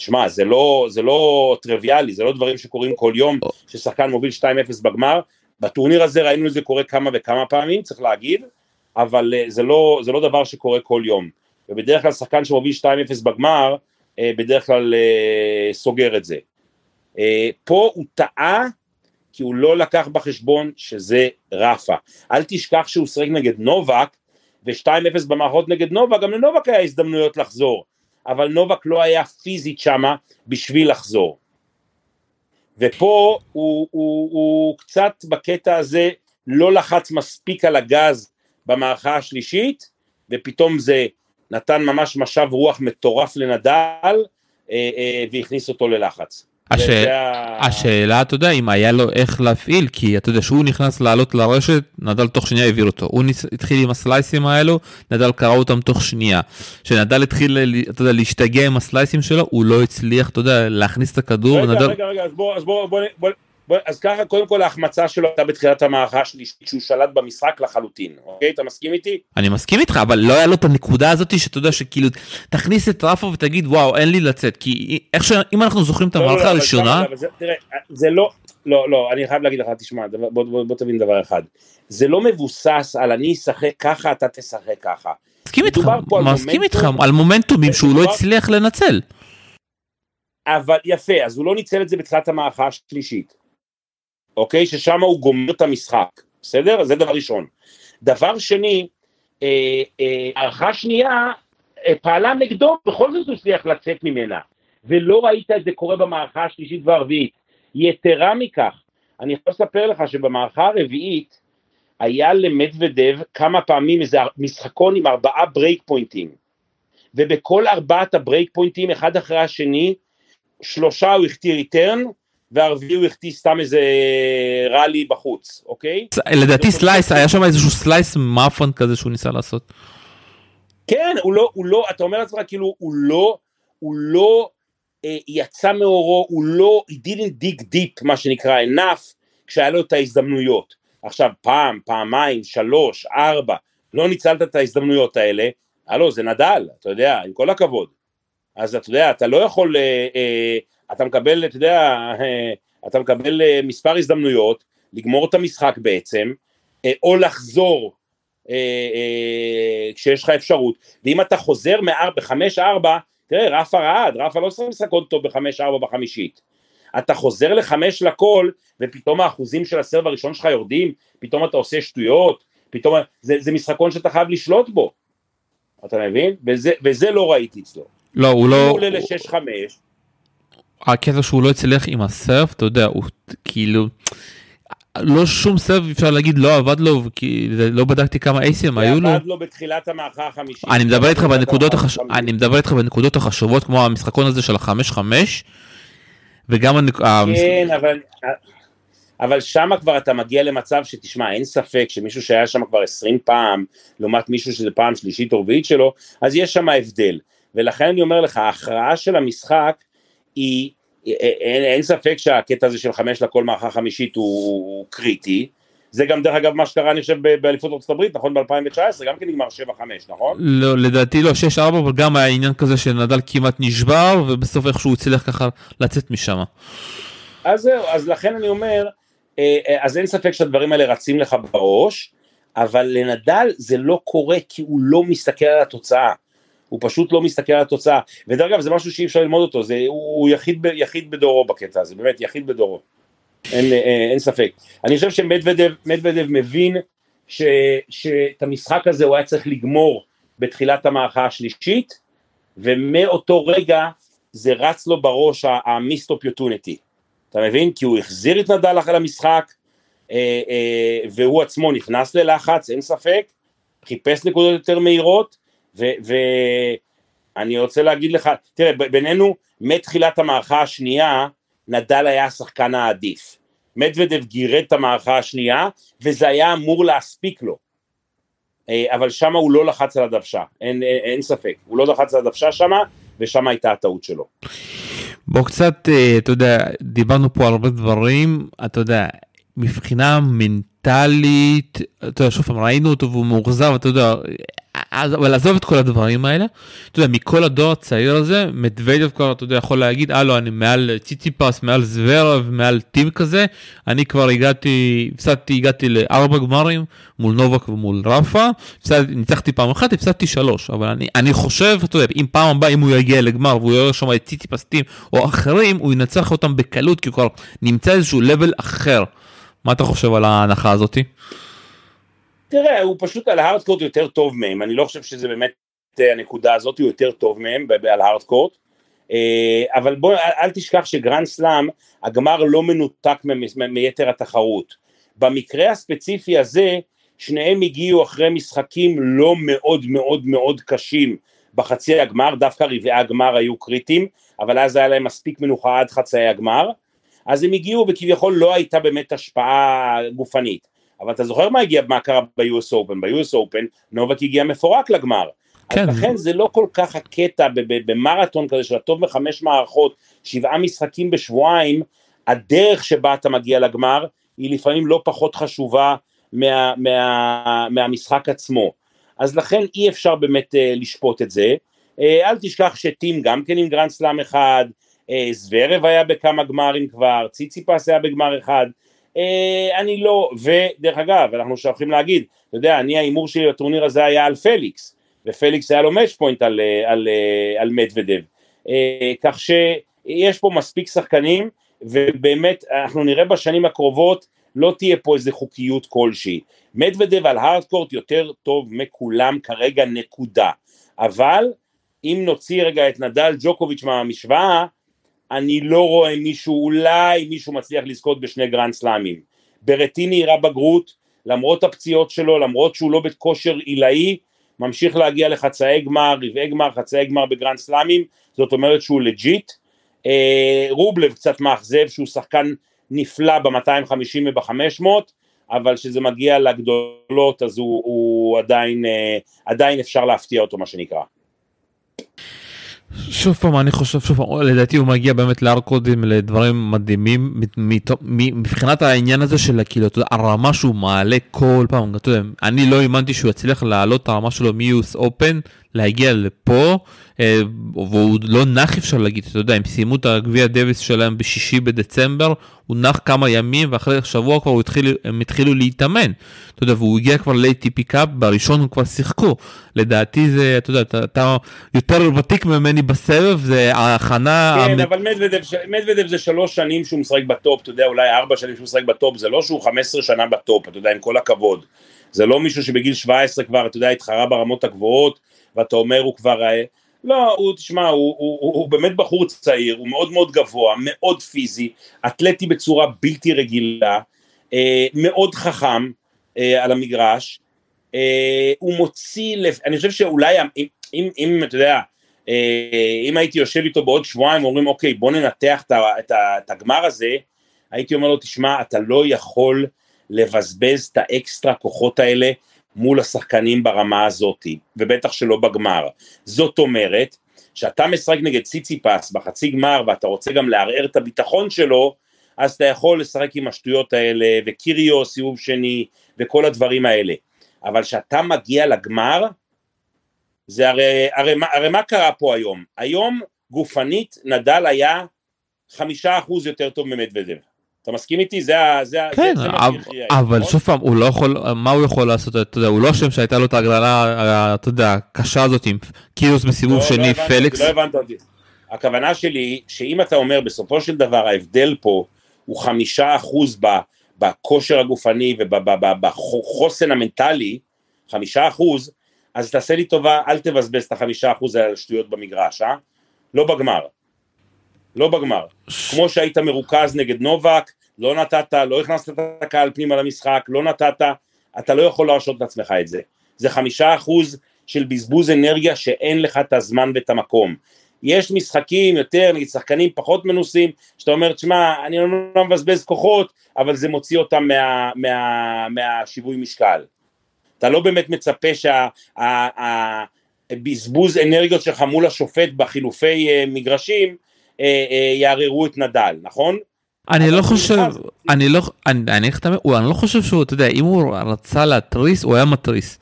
שמע, זה לא, זה לא טריוויאלי, זה לא דברים שקורים כל יום, ששחקן מוביל 2-0 בגמר, בטורניר הזה ראינו את זה קורה כמה וכמה פעמים, צריך להגיד, אבל אה, זה לא, זה לא דבר שקורה כל יום. ובדרך כלל שחקן שמוביל 2-0 בגמר, אה, בדרך כלל אה, סוגר את זה. פה הוא טעה כי הוא לא לקח בחשבון שזה רפה. אל תשכח שהוא שיחק נגד נובק, ו-2-0 במערכות נגד נובק, גם לנובק היה הזדמנויות לחזור, אבל נובק לא היה פיזית שמה בשביל לחזור. ופה הוא, הוא, הוא קצת בקטע הזה לא לחץ מספיק על הגז במערכה השלישית, ופתאום זה נתן ממש משב רוח מטורף לנדל, אה, אה, והכניס אותו ללחץ. הש... השאלה, אתה יודע, אם היה לו איך להפעיל, כי אתה יודע, שהוא נכנס לעלות לרשת, נדל תוך שנייה העביר אותו. הוא ניס... התחיל עם הסלייסים האלו, נדל קרא אותם תוך שנייה. כשנדל התחיל, אתה יודע, להשתגע עם הסלייסים שלו, הוא לא הצליח, אתה יודע, להכניס את הכדור, רגע, נדל... רגע, רגע, אז בוא, אז בוא, בוא, בוא, אז ככה, קודם כל ההחמצה שלו הייתה בתחילת המערכה השלישית, שהוא שלט במשחק לחלוטין, אוקיי? אתה מסכים איתי? אני מסכים איתך, אבל לא היה לו את הנקודה הזאת שאתה יודע שכאילו, תכניס את רפה ותגיד, וואו, אין לי לצאת, כי איך ש... אם אנחנו זוכרים את לא, לא, המערכה אבל הראשונה, זה- תראה, זה לא, לא, לא, אני חייב להגיד לך, תשמע, דבר- בוא, בוא, בוא תבין דבר אחד. זה לא מבוסס על אני אשחק ככה, אתה תשחק ככה. מסכים איתך, מסכים איתך. על מומנטומים שהוא לא הצליח לנצל. אבל יפה, אז הוא לא ניצל את זה בתחילת המערכה השלישית, אוקיי? ששם הוא גומר את המשחק, בסדר? זה דבר ראשון. דבר שני, אה, אה, הערכה שנייה אה, פעלה נגדו, בכל זאת הוא הצליח לצאת ממנה, ולא ראית את זה קורה במערכה השלישית והרביעית. יתרה מכך, אני יכול לספר לך שבמערכה הרביעית היה למדוודב כמה פעמים איזה משחקון עם ארבעה break פוינטים, ובכל ארבעת ה break פוינטים, אחד אחרי השני, שלושה הוא החטיא return, והרביעי הוא החטיא סתם איזה rally בחוץ, אוקיי? לדעתי slice, היה שם איזשהו slice מאפון כזה שהוא ניסה לעשות. כן, הוא לא, הוא לא, אתה אומר לעצמך כאילו, הוא לא, הוא לא אה, יצא מאורו, הוא לא, he didn't dig deep, מה שנקרא, enough, כשהיה לו את ההזדמנויות. עכשיו, פעם, פעמיים, שלוש, ארבע, לא ניצלת את ההזדמנויות האלה, הלו, זה נדל, אתה יודע, עם כל הכבוד. אז אתה יודע, אתה לא יכול, אה, אה, אתה מקבל, אתה יודע, אה, אתה מקבל אה, מספר הזדמנויות, לגמור את המשחק בעצם, אה, או לחזור כשיש לך אפשרות, ואם אתה חוזר מארבע, חמש ארבע, תראה, רפה רעד, רפה לא עושה משחקות טוב בחמש ארבע בחמישית. אתה חוזר לחמש לכל, ופתאום האחוזים של הסרב הראשון שלך יורדים, פתאום אתה עושה שטויות, פתאום, זה, זה משחקון שאתה חייב לשלוט בו, אתה מבין? וזה, וזה לא ראיתי אצלו. לא, הוא לא... הוא עולה לשש חמש. הקטע שהוא לא הצליח עם הסרף, אתה יודע, הוא כאילו... לא שום סרב אפשר להגיד לא עבד לו כי לא בדקתי כמה אייסים היו לו. עבד לו בתחילת המערכה החמישית. אני מדבר איתך בנקודות החש... אני מדבר איתך בנקודות החשובות כמו המשחקון הזה של החמש חמש. וגם הנק... כן אבל אבל שמה כבר אתה מגיע למצב שתשמע אין ספק שמישהו שהיה שם כבר 20 פעם לעומת מישהו שזה פעם שלישית או רביעית שלו אז יש שם הבדל ולכן אני אומר לך ההכרעה של המשחק היא אין, אין ספק שהקטע הזה של חמש לכל מערכה חמישית הוא, הוא קריטי, זה גם דרך אגב מה שקרה אני חושב באליפות ארצות הברית, נכון ב-2019, גם כן נגמר 7-5, נכון? לא, לדעתי לא, 6-4, אבל גם היה עניין כזה שנדל כמעט נשבר, ובסוף איכשהו הצליח ככה לצאת משם. אז זהו, אז לכן אני אומר, אה, אה, אז אין ספק שהדברים האלה רצים לך בראש, אבל לנדל זה לא קורה כי הוא לא מסתכל על התוצאה. הוא פשוט לא מסתכל על התוצאה, ודרך אגב זה משהו שאי אפשר ללמוד אותו, זה, הוא יחיד, יחיד בדורו בקטע הזה, באמת יחיד בדורו, אין, אין, אה, אין ספק. אני חושב שמדוודב מבין ש, שאת המשחק הזה הוא היה צריך לגמור בתחילת המערכה השלישית, ומאותו רגע זה רץ לו בראש המיסט אופיוטוניטי, אתה מבין? כי הוא החזיר את נדל למשחק, אה, אה, והוא עצמו נכנס ללחץ, אין ספק, חיפש נקודות יותר מהירות, ואני רוצה להגיד לך, תראה, בינינו, מתחילת המערכה השנייה, נדל היה השחקן העדיף. מדוודב גירד את המערכה השנייה, וזה היה אמור להספיק לו. אה, אבל שם הוא לא לחץ על הדוושה, אין, אין, אין ספק, הוא לא לחץ על הדוושה שם, ושם הייתה הטעות שלו. בוא קצת, אה, אתה יודע, דיברנו פה על הרבה דברים, אתה יודע, מבחינה מנטלית, אתה יודע, שוב פעם ראינו אותו והוא מאוכזב, אתה יודע, אבל עזוב את כל הדברים האלה, אתה יודע, מכל הדור הצעיר הזה, מדווידב כבר, אתה יודע, יכול להגיד, הלו, אני מעל ציציפס, מעל זוורב, מעל טים כזה, אני כבר הגעתי, הפסדתי, הגעתי לארבע גמרים, מול נובק ומול רפה, ניצחתי פעם אחת, הפסדתי שלוש, אבל אני, אני חושב, אתה יודע, אם פעם הבאה, אם הוא יגיע לגמר והוא יראה שם את ציציפס טים או אחרים, הוא ינצח אותם בקלות, כי הוא כבר נמצא איזשהו לבל אחר. מה אתה חושב על ההנחה הזאתי? תראה, הוא פשוט על הארדקורט יותר טוב מהם, אני לא חושב שזה באמת אה, הנקודה הזאת, הוא יותר טוב מהם על הארדקורט, אה, אבל בוא, אל תשכח שגרנד סלאם, הגמר לא מנותק מיתר התחרות. במקרה הספציפי הזה, שניהם הגיעו אחרי משחקים לא מאוד מאוד מאוד קשים בחצי הגמר, דווקא רבעי הגמר היו קריטיים, אבל אז היה להם מספיק מנוחה עד חצי הגמר, אז הם הגיעו וכביכול לא הייתה באמת השפעה גופנית. אבל אתה זוכר מה הגיע, מה קרה ב-US Open? ב-US Open נובק הגיע מפורק לגמר. כן. אז לכן זה לא כל כך הקטע במרתון כזה של הטוב מחמש מערכות, שבעה משחקים בשבועיים, הדרך שבה אתה מגיע לגמר היא לפעמים לא פחות חשובה מה, מה, מהמשחק עצמו. אז לכן אי אפשר באמת uh, לשפוט את זה. Uh, אל תשכח שטים גם כן עם גרנד סלאם אחד, uh, זוורב היה בכמה גמרים כבר, ציציפס היה בגמר אחד, אה, אני לא, ודרך אגב, אנחנו שוכחים להגיד, אתה יודע, אני ההימור שלי לטורניר הזה היה על פליקס, ופליקס היה לו match point על, אה, על, אה, על מדוודב, כך שיש פה מספיק שחקנים, ובאמת אנחנו נראה בשנים הקרובות, לא תהיה פה איזה חוקיות כלשהי. מדוודב על hardcourt יותר טוב מכולם כרגע נקודה, אבל אם נוציא רגע את נדל ג'וקוביץ' מהמשוואה, אני לא רואה מישהו, אולי מישהו מצליח לזכות בשני גרנד סלאמים. ברטיני הראה בגרות, למרות הפציעות שלו, למרות שהוא לא בכושר עילאי, ממשיך להגיע לחצאי גמר, רבעי גמר, חצאי גמר בגרנד סלאמים, זאת אומרת שהוא legit, אה, רובלב קצת מאכזב שהוא שחקן נפלא ב-250 וב-500, אבל כשזה מגיע לגדולות אז הוא, הוא עדיין, אה, עדיין אפשר להפתיע אותו מה שנקרא. שוב פעם אני חושב שוב פעם לדעתי הוא מגיע באמת לארקודים לדברים מדהימים מבחינת העניין הזה של כאילו אתה יודע, הרמה שהוא מעלה כל פעם אתה יודע, אני לא האמנתי שהוא יצליח להעלות את הרמה שלו מיוס אופן להגיע לפה אה, והוא לא נח אפשר להגיד אתה יודע הם סיימו את הגביע דוויס שלהם בשישי בדצמבר הוא נח כמה ימים ואחרי שבוע כבר התחיל, הם התחילו להתאמן אתה יודע והוא הגיע כבר ל-ATP Cup בראשון הם כבר שיחקו לדעתי זה אתה יודע אתה, אתה יותר ותיק ממני בסבב זה ההכנה. כן המ... אבל מדוודב, מדוודב זה שלוש שנים שהוא משחק ב top אתה יודע אולי ארבע שנים שהוא משחק ב top זה לא שהוא 15 שנה ב top אתה יודע עם כל הכבוד זה לא מישהו שבגיל 17 כבר אתה יודע התחרה ברמות הגבוהות ואתה אומר הוא כבר, אה, לא, הוא, תשמע, הוא, הוא, הוא, הוא באמת בחור צעיר, הוא מאוד מאוד גבוה, מאוד פיזי, אתלטי בצורה בלתי רגילה, אה, מאוד חכם אה, על המגרש, אה, הוא מוציא, לב, אני חושב שאולי, אם, אם, אם אתה יודע, אה, אם הייתי יושב איתו בעוד שבועיים, אומרים אוקיי בוא ננתח את, את, את הגמר הזה, הייתי אומר לו תשמע אתה לא יכול לבזבז את האקסטרה כוחות האלה מול השחקנים ברמה הזאת, ובטח שלא בגמר. זאת אומרת, שאתה משחק נגד ציציפס בחצי גמר ואתה רוצה גם לערער את הביטחון שלו, אז אתה יכול לשחק עם השטויות האלה, וקיריו סיבוב שני, וכל הדברים האלה. אבל כשאתה מגיע לגמר, זה הרי, הרי, הרי, מה קרה פה היום? היום גופנית נדל היה חמישה אחוז יותר טוב ממדוודב. אתה מסכים איתי? זה, זה, כן, זה, זה אבל, אבל נכון? שוב פעם, הוא לא יכול, מה הוא יכול לעשות, אתה יודע, הוא לא אשם שהייתה לו את ההגרלה, אתה יודע, הקשה הזאת עם קירוס בסיבוב לא, שני, לא פליקס. לא הבנת אותי. הכוונה שלי, שאם אתה אומר, בסופו של דבר ההבדל פה הוא חמישה אחוז בכושר הגופני ובחוסן המנטלי, חמישה אחוז, אז תעשה לי טובה, אל תבזבז את החמישה אחוז על השטויות במגרש, אה? לא בגמר. לא בגמר. כמו שהיית מרוכז נגד נובק, לא נתת, לא הכנסת את הקהל פנימה למשחק, לא נתת, אתה לא יכול להרשות לעצמך את זה. זה חמישה אחוז של בזבוז אנרגיה שאין לך את הזמן ואת המקום. יש משחקים יותר, נגיד שחקנים פחות מנוסים, שאתה אומר, תשמע, אני לא, מבזבז כוחות, אבל זה מוציא אותם מה, מה, מהשיווי משקל. אתה לא באמת מצפה שהבזבוז אנרגיות שלך מול השופט בחילופי אה, מגרשים, יערערו את נדל, נכון? אני לא חושב, אני לא, אני, אני, אני לא חושב שהוא, אתה יודע, אם הוא רצה להתריס, הוא היה מתריס.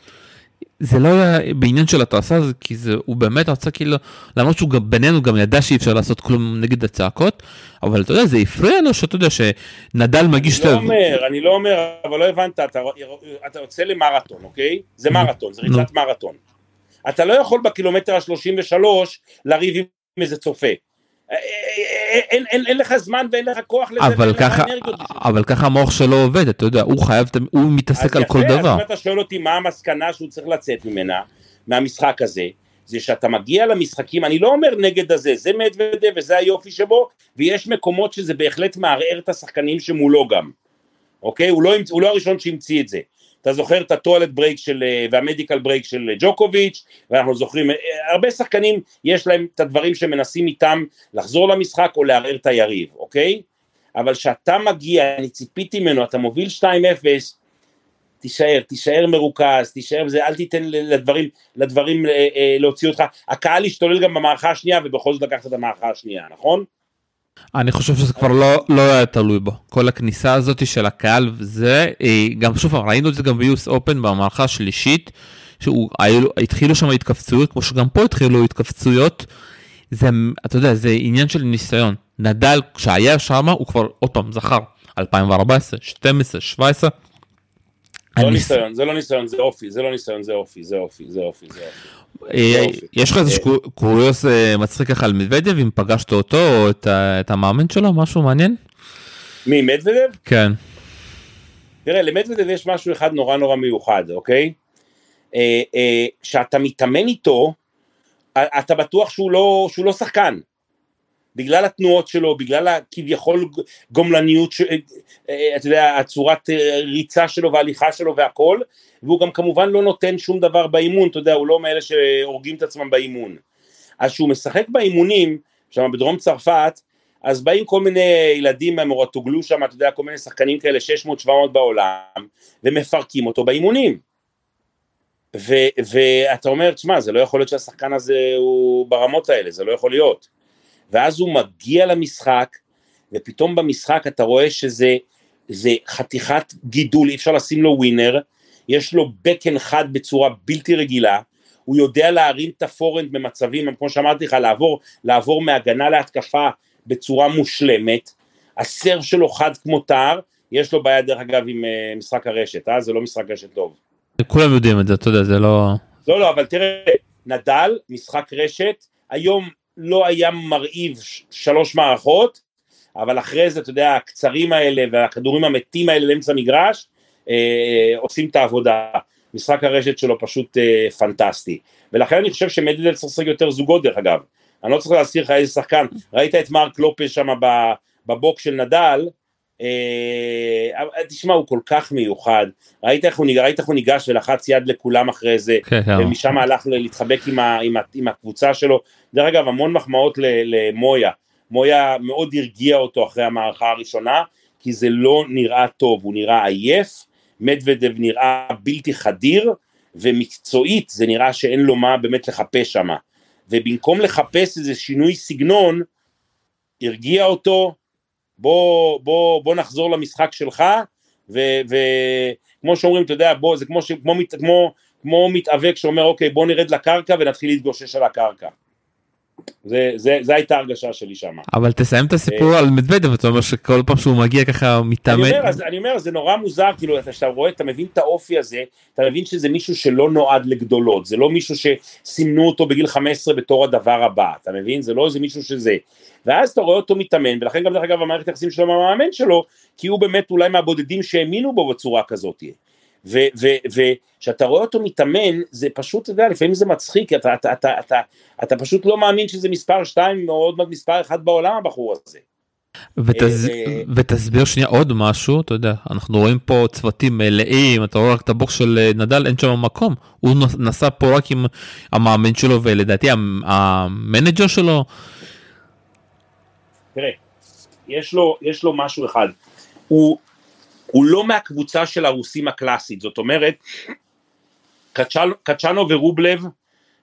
זה לא היה בעניין של התרסה, כי זה, הוא באמת רצה כאילו, למרות שהוא גם בינינו גם ידע שאי אפשר לעשות כלום נגד הצעקות, אבל אתה יודע, זה הפריע לו שאתה יודע שנדל מגיש. אני לא אומר, אני לא אומר, אבל לא הבנת, אתה, אתה יוצא למרתון, אוקיי? זה מרתון, זה ריצת מרתון. אתה לא יכול בקילומטר ה-33 לריב עם איזה צופה. אין, אין, אין לך זמן ואין לך כוח לזה, אבל ככה, אבל ככה המוח שלו עובד, אתה יודע, הוא חייב, הוא מתעסק על כל דבר. אז אם אתה שואל אותי מה המסקנה שהוא צריך לצאת ממנה, מהמשחק הזה, זה שאתה מגיע למשחקים, אני לא אומר נגד הזה, זה מדוודב וזה היופי שבו, ויש מקומות שזה בהחלט מערער את השחקנים שמולו גם, אוקיי? הוא לא, הוא לא הראשון שהמציא את זה. אתה זוכר את ה toilet break של, אה, וה medical break של ג'וקוביץ', ואנחנו זוכרים, אה, הרבה שחקנים יש להם את הדברים שמנסים איתם לחזור למשחק או לערער את היריב, אוקיי? אבל כשאתה מגיע, אני ציפיתי ממנו, אתה מוביל 2-0, תישאר, תישאר מרוכז, תישאר בזה, אל תיתן לדברים, לדברים אה, להוציא אותך, הקהל השתולל גם במערכה השנייה ובכל זאת לקחת את המערכה השנייה, נכון? אני חושב שזה כבר לא, לא היה תלוי בו. כל הכניסה הזאת של הקהל וזה, גם שוב ראינו את זה גם ביוס אופן במערכה השלישית, שהתחילו שם התכווצויות, כמו שגם פה התחילו התכווצויות. זה, אתה יודע, זה עניין של ניסיון. נדל, כשהיה שם, הוא כבר, עוד פעם, זכר, 2014, 12, 17. לא ניסיון, זה לא ניסיון, זה אופי, זה לא ניסיון, זה אופי, זה אופי, זה אופי, זה אופי. אה, יש לך איזה קוריוס אה, מצחיק ככה על מדוודב אם פגשת אותו או את המאמן שלו משהו מעניין? מי מדוודב? כן. תראה למדוודב יש משהו אחד נורא נורא מיוחד אוקיי? שאתה מתאמן איתו אתה בטוח שהוא לא, שהוא לא שחקן בגלל התנועות שלו, בגלל הכביכול גומלניות, ש... אה, אתה יודע, הצורת אה, ריצה שלו והליכה שלו והכל, והוא גם כמובן לא נותן שום דבר באימון, אתה יודע, הוא לא מאלה שהורגים את עצמם באימון. אז כשהוא משחק באימונים, שם בדרום צרפת, אז באים כל מיני ילדים מהמורטוגלו שם, אתה יודע, כל מיני שחקנים כאלה, 600-700 בעולם, ומפרקים אותו באימונים. ואתה אומר, תשמע, זה לא יכול להיות שהשחקן הזה הוא ברמות האלה, זה לא יכול להיות. ואז הוא מגיע למשחק, ופתאום במשחק אתה רואה שזה זה חתיכת גידול, אי אפשר לשים לו ווינר, יש לו בקן חד בצורה בלתי רגילה, הוא יודע להרים את הפורנד במצבים, כמו שאמרתי לך, לעבור, לעבור מהגנה להתקפה בצורה מושלמת, הסרב שלו חד כמו טהר, יש לו בעיה דרך אגב עם uh, משחק הרשת, אה? זה לא משחק רשת טוב. כולם יודעים את זה, אתה יודע, זה לא... לא, לא, אבל תראה, נדל, משחק רשת, היום לא היה מרהיב שלוש מערכות, אבל אחרי זה, אתה יודע, הקצרים האלה והכדורים המתים האלה לאמצע מגרש, אה, עושים את העבודה. משחק הרשת שלו פשוט אה, פנטסטי. ולכן אני חושב שמדידל צריך לשחק יותר זוגות דרך אגב. אני לא צריך להזכיר לך איזה שחקן, ראית את מרק לופס שם בבוק של נדל, אה, תשמע הוא כל כך מיוחד, ראית איך הוא, ראית איך הוא ניגש ולחץ יד לכולם אחרי זה, כן, כן. ומשם הלך להתחבק עם, ה, עם, ה, עם הקבוצה שלו, דרך אגב המון מחמאות למויה, מויה מאוד הרגיע אותו אחרי המערכה הראשונה, כי זה לא נראה טוב, הוא נראה עייף, מדוודב נראה בלתי חדיר, ומקצועית זה נראה שאין לו מה באמת לחפש שם. ובמקום לחפש איזה שינוי סגנון, הרגיע אותו, בוא, בוא, בוא נחזור למשחק שלך, וכמו שאומרים, אתה יודע, בוא, זה כמו, כמו, כמו, כמו מתאבק שאומר, אוקיי, בוא נרד לקרקע ונתחיל להתגושש על הקרקע. זה, זה, זה הייתה הרגשה שלי שם. אבל תסיים את הסיפור אה, על מדוודב, אתה אומר שכל פעם שהוא מגיע ככה מתאמן. אני אומר, אני אומר, זה נורא מוזר, כאילו, אתה רואה, אתה מבין את האופי הזה, אתה מבין שזה מישהו שלא נועד לגדולות, זה לא מישהו שסימנו אותו בגיל 15 בתור הדבר הבא, אתה מבין? זה לא איזה מישהו שזה. ואז אתה רואה אותו מתאמן, ולכן גם דרך אגב המערכת היחסים שלו עם המאמן שלו, כי הוא באמת אולי מהבודדים שהאמינו בו בצורה כזאת. וכשאתה רואה אותו מתאמן, זה פשוט, אתה יודע, לפעמים זה מצחיק, אתה, אתה, אתה, אתה, אתה פשוט לא מאמין שזה מספר 2 או עוד מעט מספר 1 בעולם הבחור הזה. ותס... אה, ותסביר שנייה עוד משהו, אתה יודע, אנחנו רואים פה צוותים מלאים, אתה רואה רק את הבוקס של אה, נדל, אין שם מקום, הוא נסע פה רק עם המאמן שלו ולדעתי המנג'ר שלו. תראה, יש לו, יש לו משהו אחד, הוא, הוא לא מהקבוצה של הרוסים הקלאסית, זאת אומרת, קצ'נו ורובלב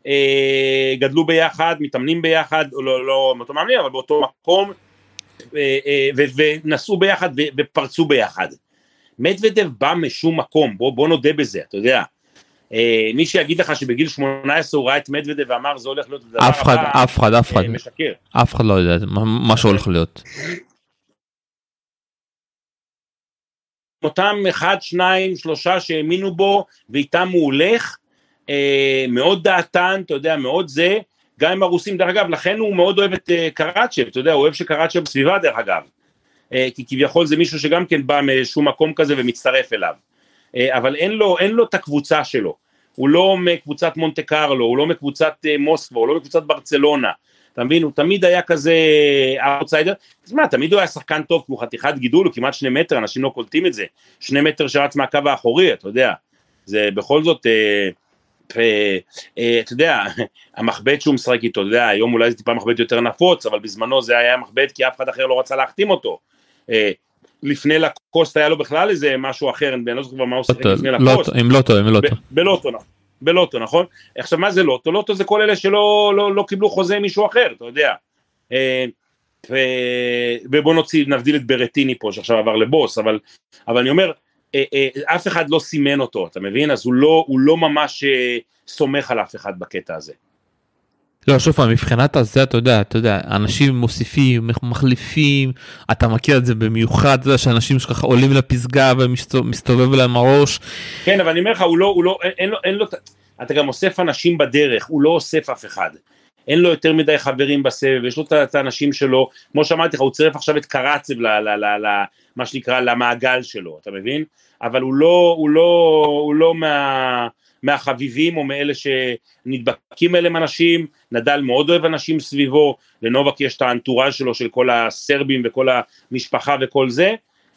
אה, גדלו ביחד, מתאמנים ביחד, לא, לא באותו מאמנים, אבל באותו מקום, אה, אה, ונסעו ביחד ופרצו ביחד. מדוודב בא משום מקום, בוא, בוא נודה בזה, אתה יודע. אה, מי שיגיד לך שבגיל 18 הוא ראה את מדוודב ואמר זה הולך להיות דבר הבא, אף אחד, אף אחד, אף אחד, אה, משקר. אף אחד לא יודע מה שהולך להיות. אותם אחד, שניים, שלושה שהאמינו בו ואיתם הוא הולך, אה, מאוד דעתן, אתה יודע, מאוד זה, גם עם הרוסים, דרך אגב, לכן הוא מאוד אוהב את אה, קראצ'ב, אתה יודע, הוא אוהב שקראצ'ב בסביבה דרך אגב, אה, כי כביכול זה מישהו שגם כן בא מאיזשהו מקום כזה ומצטרף אליו, אה, אבל אין לו, אין לו את הקבוצה שלו, הוא לא מקבוצת מונטה קרלו, הוא לא מקבוצת אה, מוסקבה, הוא לא מקבוצת ברצלונה, אתה מבין, הוא תמיד היה כזה אאוטסיידר, תשמע, תמיד הוא היה שחקן טוב, כי הוא חתיכת גידול, הוא כמעט שני מטר, אנשים לא קולטים את זה, שני מטר שרץ מהקו האחורי, אתה יודע, זה בכל זאת, אה, אה, אה, אתה יודע, המחבט שהוא משחק איתו, אתה יודע, היום אולי זה טיפה מחבט יותר נפוץ, אבל בזמנו זה היה מחבט כי אף אחד אחר לא רצה להחתים אותו. אה, לפני לקוסט היה לו בכלל איזה משהו אחר, אני לא זוכר מה הוא שיחק לפני לקוסט. עם לוטו, עם לוטו. בלוטו, נכון. בלוטו, נכון? עכשיו מה זה לוטו? לוטו זה כל אלה שלא לא, לא קיבלו חוזה עם מישהו אחר, אתה יודע. אה, ו... ובוא נוציא, נבדיל את ברטיני פה שעכשיו עבר לבוס, אבל, אבל אני אומר, אה, אה, אף אחד לא סימן אותו, אתה מבין? אז הוא לא, הוא לא ממש סומך על אף אחד בקטע הזה. לא, שוב פעם, מבחינת הזה, אתה יודע, אתה יודע, אנשים מוסיפים, מחליפים, אתה מכיר את זה במיוחד, אתה יודע, שאנשים שככה עולים לפסגה ומסתובב להם הראש. כן, אבל אני אומר לך, הוא לא, הוא לא, אין, לו, אין לו, אתה גם אוסף אנשים בדרך, הוא לא אוסף אף אחד. אין לו יותר מדי חברים בסבב, יש לו את האנשים שלו, כמו שאמרתי לך, הוא צירף עכשיו את קרצב, מה שנקרא, למעגל שלו, אתה מבין? אבל הוא לא, הוא לא, הוא לא מה... מהחביבים או מאלה שנדבקים אליהם אנשים, נדל מאוד אוהב אנשים סביבו, לנובק יש את האנטוראז' שלו של כל הסרבים וכל המשפחה וכל זה,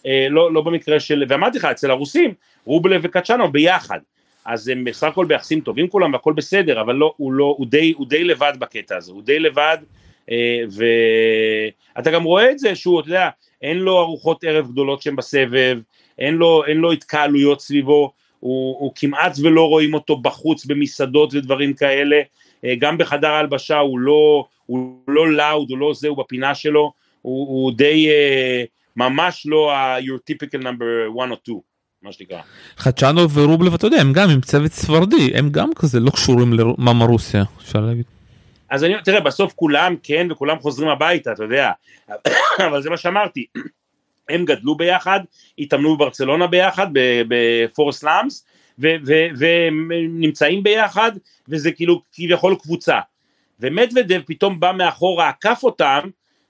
אה, לא, לא במקרה של, ואמרתי לך, אצל הרוסים, רובלב וקצ'אנו ביחד, אז הם בסך הכל ביחסים טובים כולם והכל בסדר, אבל לא, הוא לא, הוא די, הוא די לבד בקטע הזה, הוא די לבד, ואתה גם רואה את זה שהוא, אתה יודע, אין לו ארוחות ערב גדולות שהן בסבב, אין לו, אין לו התקהלויות סביבו, הוא, הוא כמעט ולא רואים אותו בחוץ במסעדות ודברים כאלה, גם בחדר ההלבשה הוא לא, הוא לא לאוד, הוא לא זה, הוא בפינה שלו, הוא, הוא די, ממש לא ה-your typical number one or two. מה שנקרא. חדשנוב ורובלב אתה יודע הם גם עם צוות ספרדי הם גם כזה לא קשורים למאמה רוסיה אפשר להגיד. אז אני תראה בסוף כולם כן וכולם חוזרים הביתה אתה יודע אבל זה מה שאמרתי הם גדלו ביחד התאמנו בברצלונה ביחד בפורס לאמס והם נמצאים ביחד וזה כאילו כביכול קבוצה ומדוודב פתאום בא מאחורה עקף אותם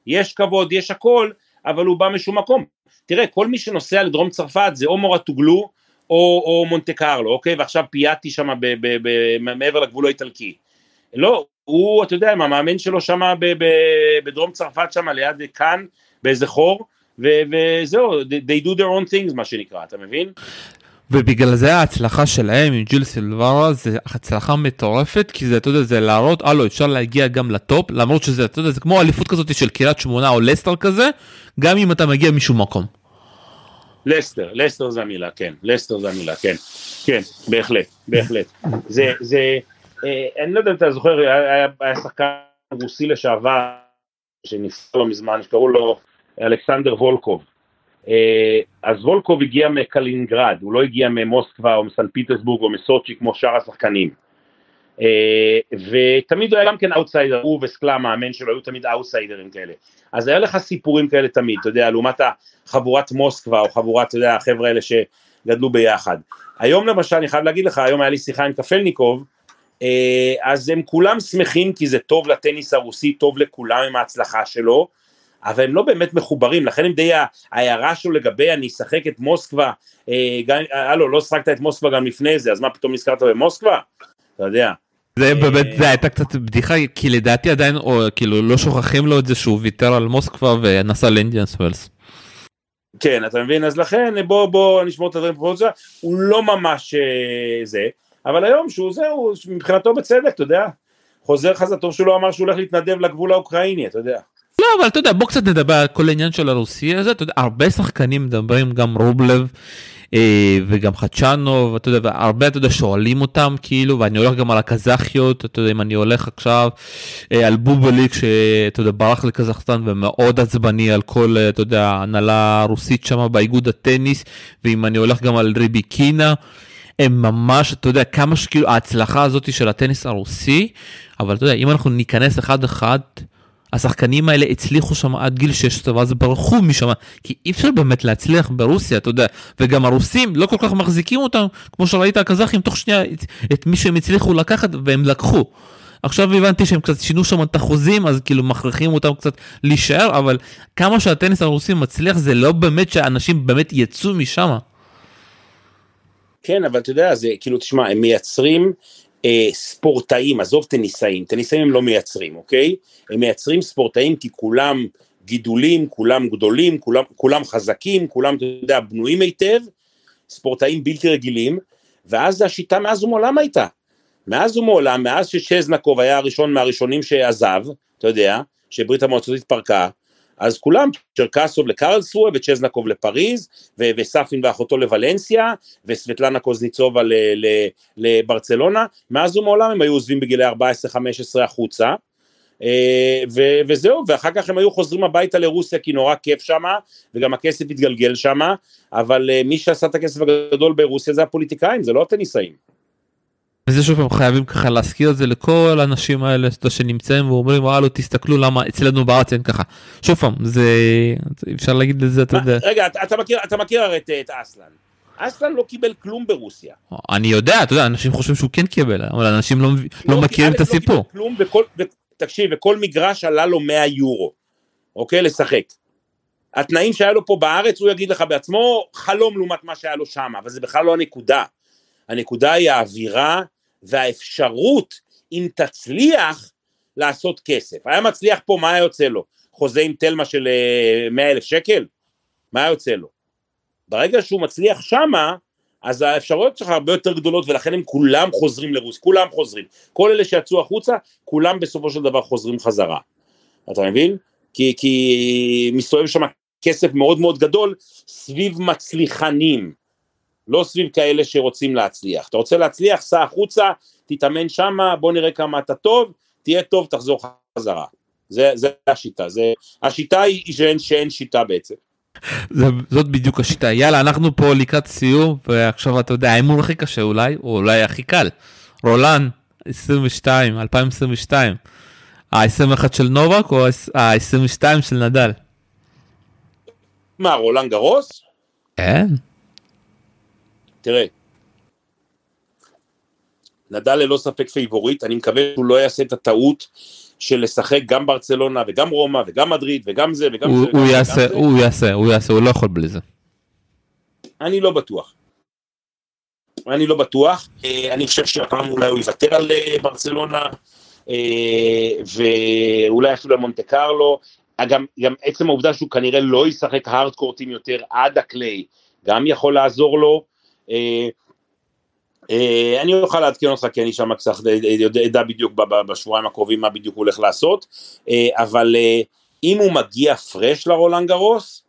יש כבוד יש הכל אבל הוא בא משום מקום תראה, כל מי שנוסע לדרום צרפת זה או מורטוגלו או, או מונטה קרלו, אוקיי? ועכשיו פיאטי שם מעבר לגבול האיטלקי. לא, הוא, אתה יודע, המאמן שלו שם בדרום צרפת שם ליד כאן, באיזה חור, וזהו, they do their own things מה שנקרא, אתה מבין? ובגלל זה ההצלחה שלהם עם ג'יל סילברה זה הצלחה מטורפת כי זה אתה יודע זה להראות הלו אפשר להגיע גם לטופ למרות שזה אתה יודע זה כמו אליפות כזאת של קריית שמונה או לסטר כזה גם אם אתה מגיע משום מקום. לסטר, לסטר זה המילה, כן, לסטר זה המילה, כן, כן, בהחלט, בהחלט. זה, זה, אה, אני לא יודע אם אתה זוכר, היה, היה שחקן רוסי לשעבר, שנפסל לא מזמן, שקראו לו אלכסנדר וולקוב. אה, אז וולקוב הגיע מקלינינגרד, הוא לא הגיע ממוסקבה או מסן פטרסבורג או מסוצ'י כמו שאר השחקנים. אה, ותמיד הוא היה גם כן אאוטסיידר, הוא וסקלה המאמן שלו היו תמיד אאוטסיידרים כאלה. אז היה לך סיפורים כאלה תמיד, אתה יודע, לעומת חבורת מוסקבה או חבורת, אתה יודע, החבר'ה האלה שגדלו ביחד. היום למשל, אני חייב להגיד לך, היום היה לי שיחה עם קפלניקוב, אה, אז הם כולם שמחים כי זה טוב לטניס הרוסי, טוב לכולם עם ההצלחה שלו, אבל הם לא באמת מחוברים, לכן הם די, ההערה שלו לגבי אני אשחק את מוסקבה, אה, גם, הלו, לא שחקת את מוסקבה גם לפני זה, אז מה פתאום נזכרת במוסקבה? אתה יודע. זה באמת, זה הייתה קצת בדיחה, כי לדעתי עדיין, או כאילו לא שוכחים לו את זה שהוא ויתר על מוסקבה ונסע לאינדיאנס ווילס. כן, אתה מבין? אז לכן בוא בוא נשמור את הדברים בפרופורציה, הוא לא ממש אה, זה, אבל היום שהוא זה, הוא מבחינתו בצדק, אתה יודע, חוזר חזר, טוב שהוא לא אמר שהוא הולך להתנדב לגבול האוקראיני, אתה יודע. לא, אבל אתה יודע, בוא קצת נדבר על כל העניין של הרוסי הזה, אתה יודע, הרבה שחקנים מדברים, גם רובלב אה, וגם חדשנו, ואתה יודע, והרבה, אתה יודע, שואלים אותם, כאילו, ואני הולך גם על הקזחיות, אתה יודע, אם אני הולך עכשיו אה, על בובליק, שאתה יודע, ברח לקזחסטן ומאוד עצבני על כל, אה, אתה יודע, ההנהלה הרוסית שם באיגוד הטניס, ואם אני הולך גם על ריבי קינה. הם ממש, אתה יודע, כמה שכאילו ההצלחה הזאת של הטניס הרוסי, אבל אתה יודע, אם אנחנו ניכנס אחד אחד, השחקנים האלה הצליחו שם עד גיל 16 ואז ברחו משם כי אי אפשר באמת להצליח ברוסיה אתה יודע וגם הרוסים לא כל כך מחזיקים אותם כמו שראית הקזחים תוך שנייה את, את מי שהם הצליחו לקחת והם לקחו. עכשיו הבנתי שהם קצת שינו שם את החוזים אז כאילו מכריחים אותם קצת להישאר אבל כמה שהטניס הרוסי מצליח זה לא באמת שאנשים באמת יצאו משם. כן אבל אתה יודע זה כאילו תשמע הם מייצרים אה, ספורטאים, עזוב טניסאים, טניסאים הם לא מייצרים, אוקיי? הם מייצרים ספורטאים כי כולם גידולים, כולם גדולים, כולם, כולם חזקים, כולם, אתה יודע, בנויים היטב, ספורטאים בלתי רגילים, ואז השיטה מאז ומעולם הייתה. מאז ומעולם, מאז שצ'זנקוב היה הראשון מהראשונים שעזב, אתה יודע, שברית המועצות התפרקה, אז כולם, צ'רקסוב לקרלסרוה וצ'זנקוב לפריז, ו- וספין ואחותו לוולנסיה, וסבטלנה קוזניצובה לברצלונה, מאז ומעולם הם היו עוזבים בגילי 14-15 החוצה, אה, ו- וזהו, ואחר כך הם היו חוזרים הביתה לרוסיה כי נורא כיף שם, וגם הכסף התגלגל שם, אבל אה, מי שעשה את הכסף הגדול ברוסיה זה הפוליטיקאים, זה לא הטניסאים. וזה שוב הם חייבים ככה להזכיר את זה לכל האנשים האלה שנמצאים ואומרים וואלו תסתכלו למה אצלנו בארץ אין ככה. שוב פעם זה אפשר להגיד לזה אתה יודע. רגע אתה מכיר אתה מכיר הרי את אסלן. אסלן לא קיבל כלום ברוסיה. אני יודע אתה יודע אנשים חושבים שהוא כן קיבל אבל אנשים לא, לא, לא מכירים את הסיפור. לא בכל, תקשיב וכל מגרש עלה לו 100 יורו. אוקיי לשחק. התנאים שהיה לו פה בארץ הוא יגיד לך בעצמו חלום לעומת מה שהיה לו שם אבל זה בכלל לא הנקודה. הנקודה היא האווירה והאפשרות, אם תצליח, לעשות כסף. היה מצליח פה, מה היה יוצא לו? חוזה עם תלמה של 100 אה, אלף שקל? מה היה יוצא לו? ברגע שהוא מצליח שמה, אז האפשרויות שלך הרבה יותר גדולות ולכן הם כולם חוזרים לרוס, כולם חוזרים. כל אלה שיצאו החוצה, כולם בסופו של דבר חוזרים חזרה. אתה מבין? כי, כי מסתובב שם כסף מאוד מאוד גדול סביב מצליחנים, לא סביב כאלה שרוצים להצליח. אתה רוצה להצליח, סע החוצה, תתאמן שמה, בוא נראה כמה אתה טוב, תהיה טוב, תחזור חזרה. זה, זה השיטה, זה, השיטה היא שאין, שאין שיטה בעצם. זה, זאת בדיוק השיטה. יאללה, אנחנו פה לקראת סיום, ועכשיו אתה יודע, האמון הכי קשה אולי, או אולי הכי קל. רולן, 22, 2022. ה-21 של נובק או ה-22 של נדל? מה, רולן גארוס? כן. תראה, נדל ללא ספק favorite, אני מקווה שהוא לא יעשה את הטעות של לשחק גם ברצלונה וגם רומא וגם מדריד וגם זה וגם הוא, זה. הוא וגם יעשה, זה. הוא יעשה, הוא יעשה, הוא לא יכול בלי זה. אני לא בטוח. אני לא בטוח, אה, אני חושב שהפעם אולי הוא יוותר על אה, ברצלונה, אה, ואולי אפילו על מונטה קרלו, גם, גם עצם העובדה שהוא כנראה לא ישחק הארדקורטים יותר עד הקליי, גם יכול לעזור לו. אה, אה, אני אוכל לעדכן אותך כי אני שם קצת יודע בדיוק בשבועיים הקרובים מה בדיוק הוא הולך לעשות, אה, אבל אם הוא מגיע פרש לרולנד גרוס,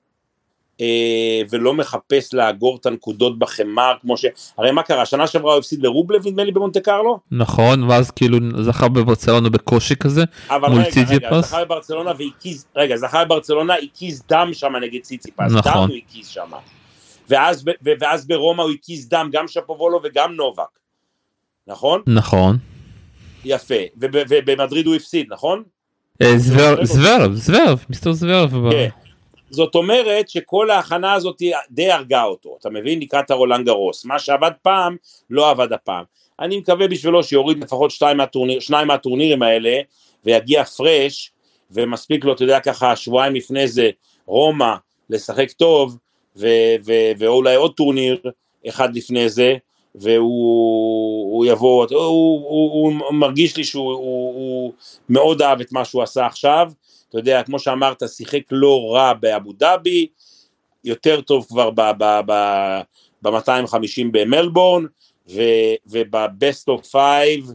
ולא מחפש לאגור את הנקודות בחמר כמו ש... הרי מה קרה? שנה שעברה הוא הפסיד לרובלב נדמה לי במונטה קרלו? נכון, ואז כאילו זכה בברצלונה בקושי כזה. אבל מול רגע, רגע, ציציפס? זכה בברצלונה והקיז, רגע, זכה בברצלונה, הקיז דם שם נגד ציציפס, נכון. דם הוא הקיז שם. ואז, ואז ברומא הוא הקיז דם, גם שפובולו וגם נובק, נכון? נכון. יפה. וב- ובמדריד הוא הפסיד, נכון? אה, זוור- זוורב, זוורב, mister זוורב. כן. זאת אומרת שכל ההכנה הזאת די הרגה אותו, אתה מבין? לקראת הרולנד גארוס. מה שעבד פעם, לא עבד הפעם. אני מקווה בשבילו שיוריד לפחות שתיים מהטורניר, שניים מהטורנירים האלה, ויגיע fresh, ומספיק לו, אתה יודע, ככה שבועיים לפני זה, רומא, לשחק טוב, ו- ו- ואולי עוד טורניר אחד לפני זה, והוא הוא יבוא, הוא, הוא, הוא, מרגיש לי שהוא הוא, הוא מאוד אהב את מה שהוא עשה עכשיו, אתה יודע, כמו שאמרת, שיחק לא רע באבו דאבי, יותר טוב כבר ב-250 במלבורן, וב best of five,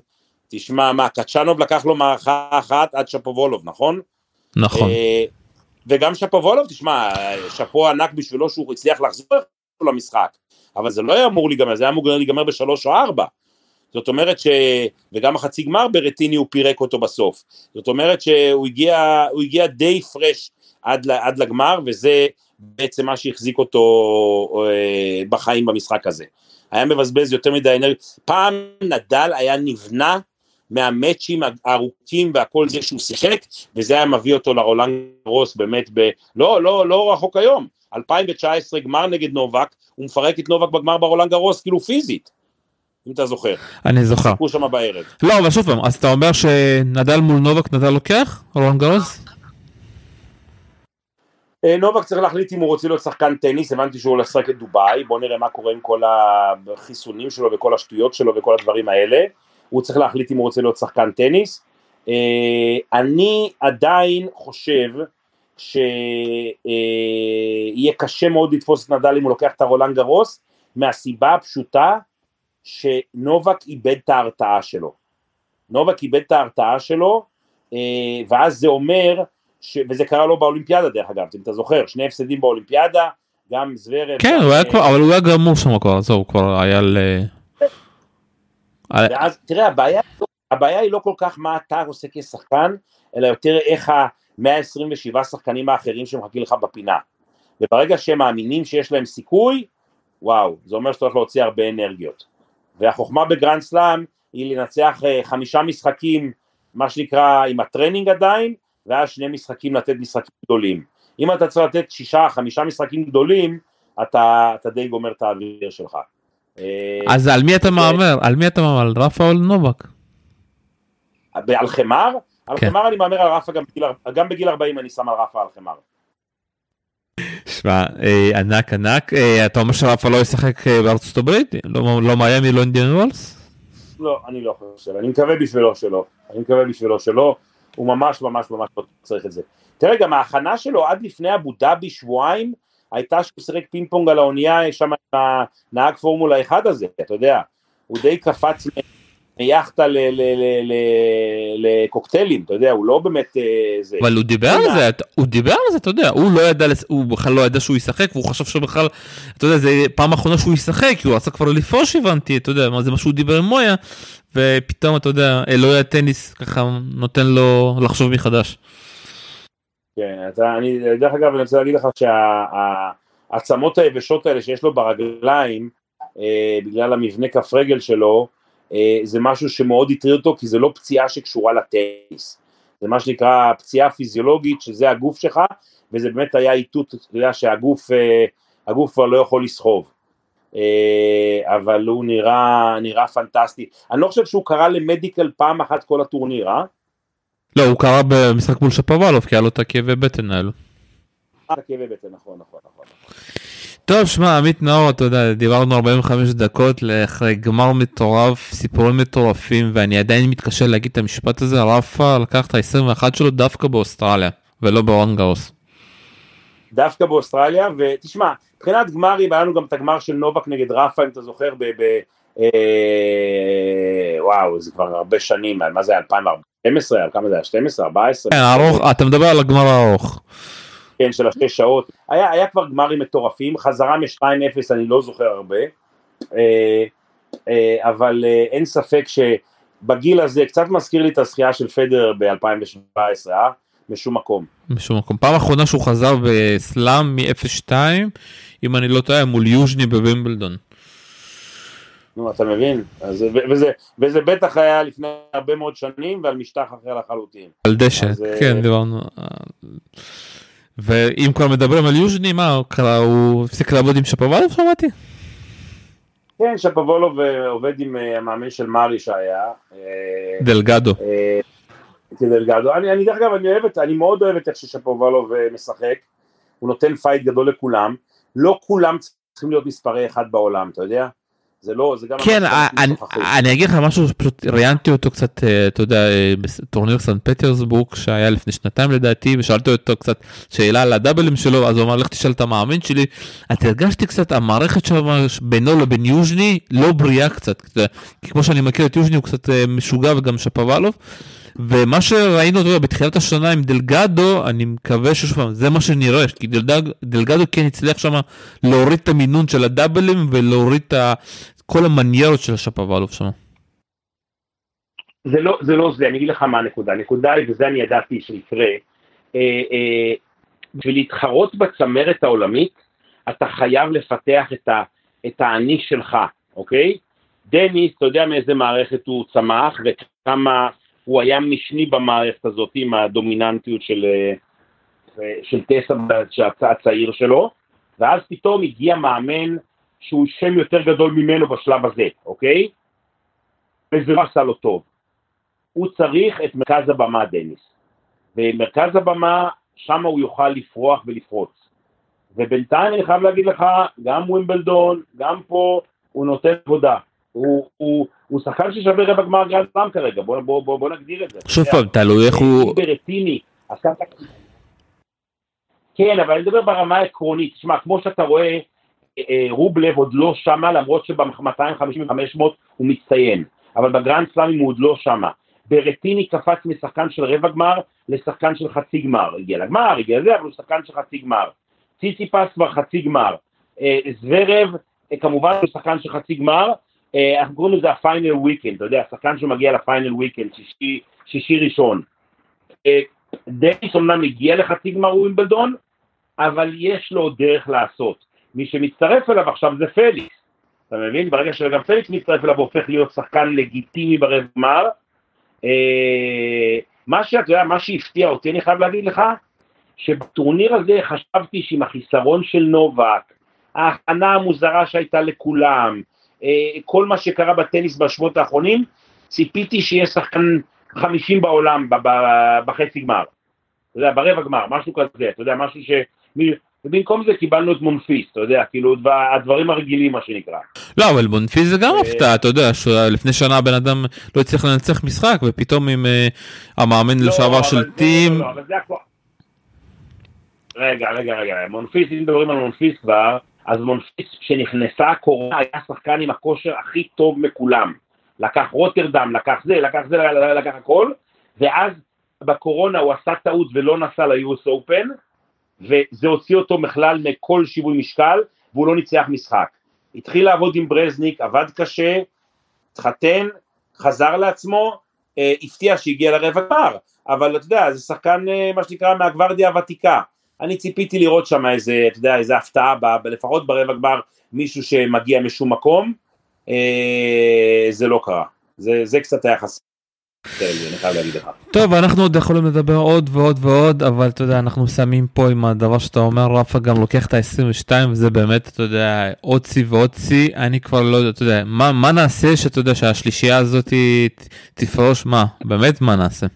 תשמע, מה, חצ'אנוב לקח לו מערכה אחת עד שפובלוב, נכון? נכון. אה, וגם שפובלוב, תשמע, שאפו ענק בשבילו שהוא הצליח לחזור למשחק, אבל זה לא היה אמור להיגמר, זה היה אמור להיגמר בשלוש או ארבע. זאת אומרת ש... וגם החצי גמר ברטיני הוא פירק אותו בסוף. זאת אומרת שהוא הגיע, הוא הגיע די פרש עד, עד לגמר, וזה בעצם מה שהחזיק אותו אה, בחיים במשחק הזה. היה מבזבז יותר מדי אנרגיה. פעם נדל היה נבנה מהמאצ'ים הארוכים והכל זה שהוא שיחק, וזה היה מביא אותו לרולנד גארוס באמת ב... לא, לא, לא רחוק היום. 2019 גמר נגד נובק, הוא מפרק את נובק בגמר ברולנד גארוס כאילו פיזית, אם אתה זוכר. אני זוכר. שיחקו שם בערב. לא, אבל שוב פעם, אז אתה אומר שנדל מול נובק נדל לוקח? רולנד גארוס? אה, נובק צריך להחליט אם הוא רוצה להיות שחקן טניס, הבנתי שהוא הולך לשחק את דובאי, בוא נראה מה קורה עם כל החיסונים שלו וכל השטויות שלו וכל הדברים האלה, הוא צריך להחליט אם הוא רוצה להיות שחקן טניס. אה, אני עדיין חושב שיהיה קשה מאוד לתפוס את נדל אם הוא לוקח את הרולנד גרוס, מהסיבה הפשוטה שנובק איבד את ההרתעה שלו. נובק איבד את ההרתעה שלו, אה, ואז זה אומר, ש... וזה קרה לו באולימפיאדה דרך אגב, אם אתה זוכר, שני הפסדים באולימפיאדה, גם זוורב. כן, גם, הוא היה אה, כבר, אבל הוא היה גמור שם כבר, זהו, הוא כבר היה ל... היה- ואז תראה, הבעיה, הבעיה היא לא כל כך מה אתה עושה כשחקן, אלא יותר איך ה-127 שחקנים האחרים שמחכים לך בפינה. וברגע שהם מאמינים שיש להם סיכוי, וואו, זה אומר שאתה הולך להוציא הרבה אנרגיות. והחוכמה בגרנד סלאם היא לנצח אה, חמישה משחקים, מה שנקרא, עם ה training עדיין, ואז שני משחקים לתת משחקים גדולים. אם אתה צריך לתת שישה, חמישה משחקים גדולים, אתה, אתה די גומר את האוויר שלך. אה, אז על מי אתה מהמר? על מי אתה מהמר? על רפה או על נובק? על חמר? על כן. חמר אני מהמר על רפה גם בגיל, גם בגיל 40 אני שם על רפה על חמר. שמע, אה, ענק ענק, אה, אתה אומר שרפה לא ישחק אה, בארצות הברית? לא לא מיאמי, לא אינדיאן וולס? לא, אני לא חושב, אני מקווה בשבילו שלא, אני מקווה בשבילו שלא, הוא ממש ממש ממש לא צריך את זה. תראה, גם ההכנה שלו עד לפני אבו דאבי שבועיים, הייתה שהוא שיחק פינג פונג על האונייה שם עם הנהג פורמולה 1 הזה, אתה יודע, הוא די קפץ, מיאכטה לקוקטיילים, אתה יודע, הוא לא באמת אה, זה. אבל הוא דיבר על זה, הוא דיבר על זה, אתה יודע, הוא לא ידע, הוא בכלל לא ידע שהוא ישחק, והוא חשב שבכלל, אתה יודע, זה פעם אחרונה שהוא ישחק, כי הוא רצה כבר לפרוש הבנתי, אתה יודע, זה מה שהוא דיבר עם מויה, ופתאום, אתה יודע, אלוהי הטניס ככה נותן לו לחשוב מחדש. כן, אתה, אני, דרך אגב, אני רוצה להגיד לך שהעצמות היבשות האלה שיש לו ברגליים, אה, בגלל המבנה כף רגל שלו, אה, זה משהו שמאוד הטריד אותו, כי זה לא פציעה שקשורה לטניס. זה מה שנקרא פציעה פיזיולוגית, שזה הגוף שלך, וזה באמת היה איתות, אתה יודע שהגוף אה, הגוף כבר לא יכול לסחוב. אה, אבל הוא נראה, נראה פנטסטי. אני לא חושב שהוא קרא למדיקל פעם אחת כל הטורניר, אה? לא, הוא קרא במשחק מול שפוואלוב, כי היה לו את הכאבי בטן האלו. אה, כאבי בטן, נכון, נכון, נכון. טוב, שמע, עמית נאור, אתה יודע, דיברנו 45 דקות לאחרי גמר מטורף, סיפורים מטורפים, ואני עדיין מתקשה להגיד את המשפט הזה, רפה לקח את ה-21 שלו דווקא באוסטרליה, ולא ברון גאוס. דווקא באוסטרליה, ותשמע, מבחינת גמרים, היה לנו גם את הגמר של נובק נגד רפה, אם אתה זוכר, ב... ב אה, וואו, זה כבר הרבה שנים, מה זה 2012, על כמה זה היה? 12, 14? כן, ארוך, אתה מדבר על הגמר הארוך. כן, של השש שעות, היה, היה כבר גמרים מטורפים, חזרה מ-2-0 אני לא זוכר הרבה, אה, אה, אבל אה, אין ספק שבגיל הזה, קצת מזכיר לי את הזכייה של פדר ב-2017, אה? משום מקום. משום מקום. פעם אחרונה שהוא חזר בסלאם מ-0-2, אם אני לא טועה, מול יוז'ני בווימבלדון. נו, אתה מבין? אז, וזה, וזה בטח היה לפני הרבה מאוד שנים ועל משטח אחר לחלוטין. על דשא, כן, דיברנו. ואם כבר מדברים על יוז'ני, מה קרה, הוא הפסיק לעבוד עם שפובלוב שמעתי? כן, שפובולוב אה, עובד עם אה, המאמן של מארי שהיה. אה, דלגדו. דלגדו. אני, אני דרך אגב, אני אוהב את, אני מאוד אוהב את איך ששפובלוב משחק. הוא נותן fight גדול לכולם. לא כולם צריכים להיות מספרי אחד בעולם, אתה יודע? זה לא, זה גם... כן, אני, אני אגיד לך משהו, פשוט ראיינתי אותו קצת, אה, אתה יודע, אה, בטורניר סן פטרסבורג שהיה לפני שנתיים לדעתי, ושאלתי אותו קצת שאלה על הדאבלים שלו, אז הוא אמר, לך תשאל את המאמין שלי. אז הרגשתי קצת, המערכת שם בינו לבין יוז'ני לא בריאה קצת, כי כמו שאני מכיר את יוז'ני הוא קצת אה, משוגע וגם שפוואלוב. ומה שראינו אותו בתחילת השנה עם דלגדו, אני מקווה ששוב פעם, זה מה שנראה, כי דלגד, דלגדו כן הצליח שם להוריד את המינון של הדאבלים ולהוריד את כל המניירות של השפוואלוב שם. זה לא, זה לא זה, אני אגיד לך מה הנקודה, הנקודה היא, וזה אני ידעתי שיקרה, אה, אה, בשביל להתחרות בצמרת העולמית, אתה חייב לפתח את, ה, את האני שלך, אוקיי? דניס, אתה יודע מאיזה מערכת הוא צמח וכמה הוא היה משני במערכת הזאת עם הדומיננטיות של, אה, של טסה הצעיר שלו, ואז פתאום הגיע מאמן שהוא שם יותר גדול ממנו בשלב הזה, אוקיי? וזה לא עשה לו טוב. הוא צריך את מרכז הבמה, דניס. ומרכז הבמה, שם הוא יוכל לפרוח ולפרוץ. ובינתיים אני חייב להגיד לך, גם ווימבלדון, גם פה, הוא נותן עבודה. הוא, הוא, הוא שחקן ששווה רבע גמר גרנד סלאם כרגע, בוא, בוא, בוא, בוא נגדיר את זה. שוב פעם, תלוי איך הוא... ברטיני, כן, אבל אני מדבר ברמה העקרונית. תשמע, כמו שאתה רואה, אה, רובלב עוד לא שמה, למרות שב-250 ו-500 הוא מצטיין, אבל בגרנד סלאמים הוא עוד לא שמה. ברטיני קפץ משחקן של רבע גמר לשחקן של חצי גמר. הגיע לגמר, הגיע לזה, אבל הוא שחקן של חצי גמר. ציציפס כבר חצי גמר. אה, זוורב, אה, כמובן הוא שחקן של חצי גמר, אנחנו קוראים לזה ה final weekend, אתה יודע, השחקן שמגיע ל final weekend, שישי, שישי ראשון. דניס אומנם הגיע לחצי גמר ווימבלדון, אבל יש לו דרך לעשות. מי שמצטרף אליו עכשיו זה פליקס, אתה מבין? ברגע שגם פליקס מצטרף אליו הופך להיות שחקן לגיטימי ברבע גמר. אה, מה שאתה יודע, מה שהפתיע אותי, אני חייב להגיד לך, שבטורניר הזה חשבתי שעם החיסרון של נובק, ההכנה המוזרה שהייתה לכולם, אה, כל מה שקרה בטניס בשבועות האחרונים, ציפיתי שיהיה שחקן 50 בעולם בחצי גמר. אתה יודע, ברבע גמר, משהו כזה, אתה יודע, משהו ש... ובמקום זה קיבלנו את מונפיס, אתה יודע, כאילו הדברים הרגילים מה שנקרא. לא, אבל מונפיס זה גם הפתעה, אתה יודע, לפני שנה הבן אדם לא הצליח לנצח משחק, ופתאום עם אה, המאמן לא, לשעבר של טים... לא, רגע, רגע, רגע, מונפיס, אם מדברים על מונפיס כבר, אז מונפיס, כשנכנסה הקורונה, היה שחקן עם הכושר הכי טוב מכולם. לקח רוטרדם, לקח זה, לקח זה, לקח הכל, ואז בקורונה הוא עשה טעות ולא נסע ל-US Open, וזה הוציא אותו בכלל מכל שיווי משקל, והוא לא ניצח משחק. התחיל לעבוד עם ברזניק, עבד קשה, התחתן, חזר לעצמו, אה, הפתיע שהגיע לרבע גמר, אבל אתה יודע, זה שחקן, אה, מה שנקרא, מהגוורדיה הוותיקה. אני ציפיתי לראות שם איזה, אתה יודע, איזה הפתעה, ב, לפחות ברבע גמר, מישהו שמגיע משום מקום, אה, זה לא קרה. זה, זה קצת היה חסר. טוב אנחנו עוד יכולים לדבר עוד ועוד ועוד אבל אתה יודע אנחנו שמים פה עם הדבר שאתה אומר רפה גם לוקח את ה-22 וזה באמת אתה יודע עוד שיא ועוד שיא אני כבר לא יודע אתה יודע מה מה נעשה שאתה יודע שהשלישייה הזאת תפרוש? מה באמת מה נעשה.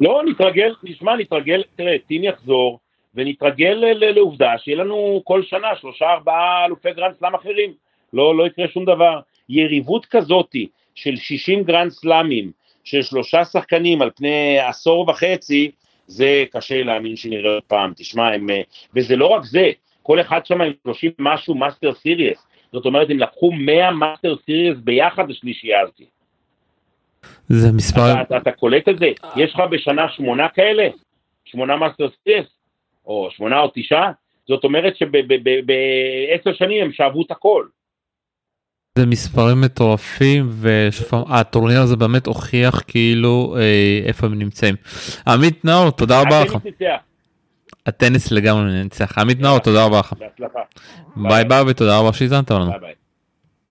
לא נתרגל נשמע נתרגל. תראה טים יחזור ונתרגל לעובדה שיהיה לנו כל שנה שלושה ארבעה אלופי גרנד סלאם אחרים. לא לא יקרה שום דבר. יריבות כזאתי של 60 גרנד סלאמים של שלושה שחקנים על פני עשור וחצי, זה קשה להאמין שנראה עוד פעם, תשמע, הם, אה, וזה לא רק זה, כל אחד שם עם 30 משהו Master Series, זאת אומרת הם לקחו 100 Master Series ביחד לשלישייה הזאת. זה מספר... אתה, אתה, אתה קולט את זה, יש לך בשנה שמונה כאלה, שמונה Master Series, או שמונה או תשעה, זאת אומרת שבעשר שנים הם שאבו את הכל. זה מספרים מטורפים והטורניר הזה באמת הוכיח כאילו אה, איפה הם נמצאים. עמית נאור תודה רבה לך. הטניס לגמרי ניצח. עמית נאור תודה רבה לך. ביי ביי ותודה רבה שהאזנת לנו. ביי ביי.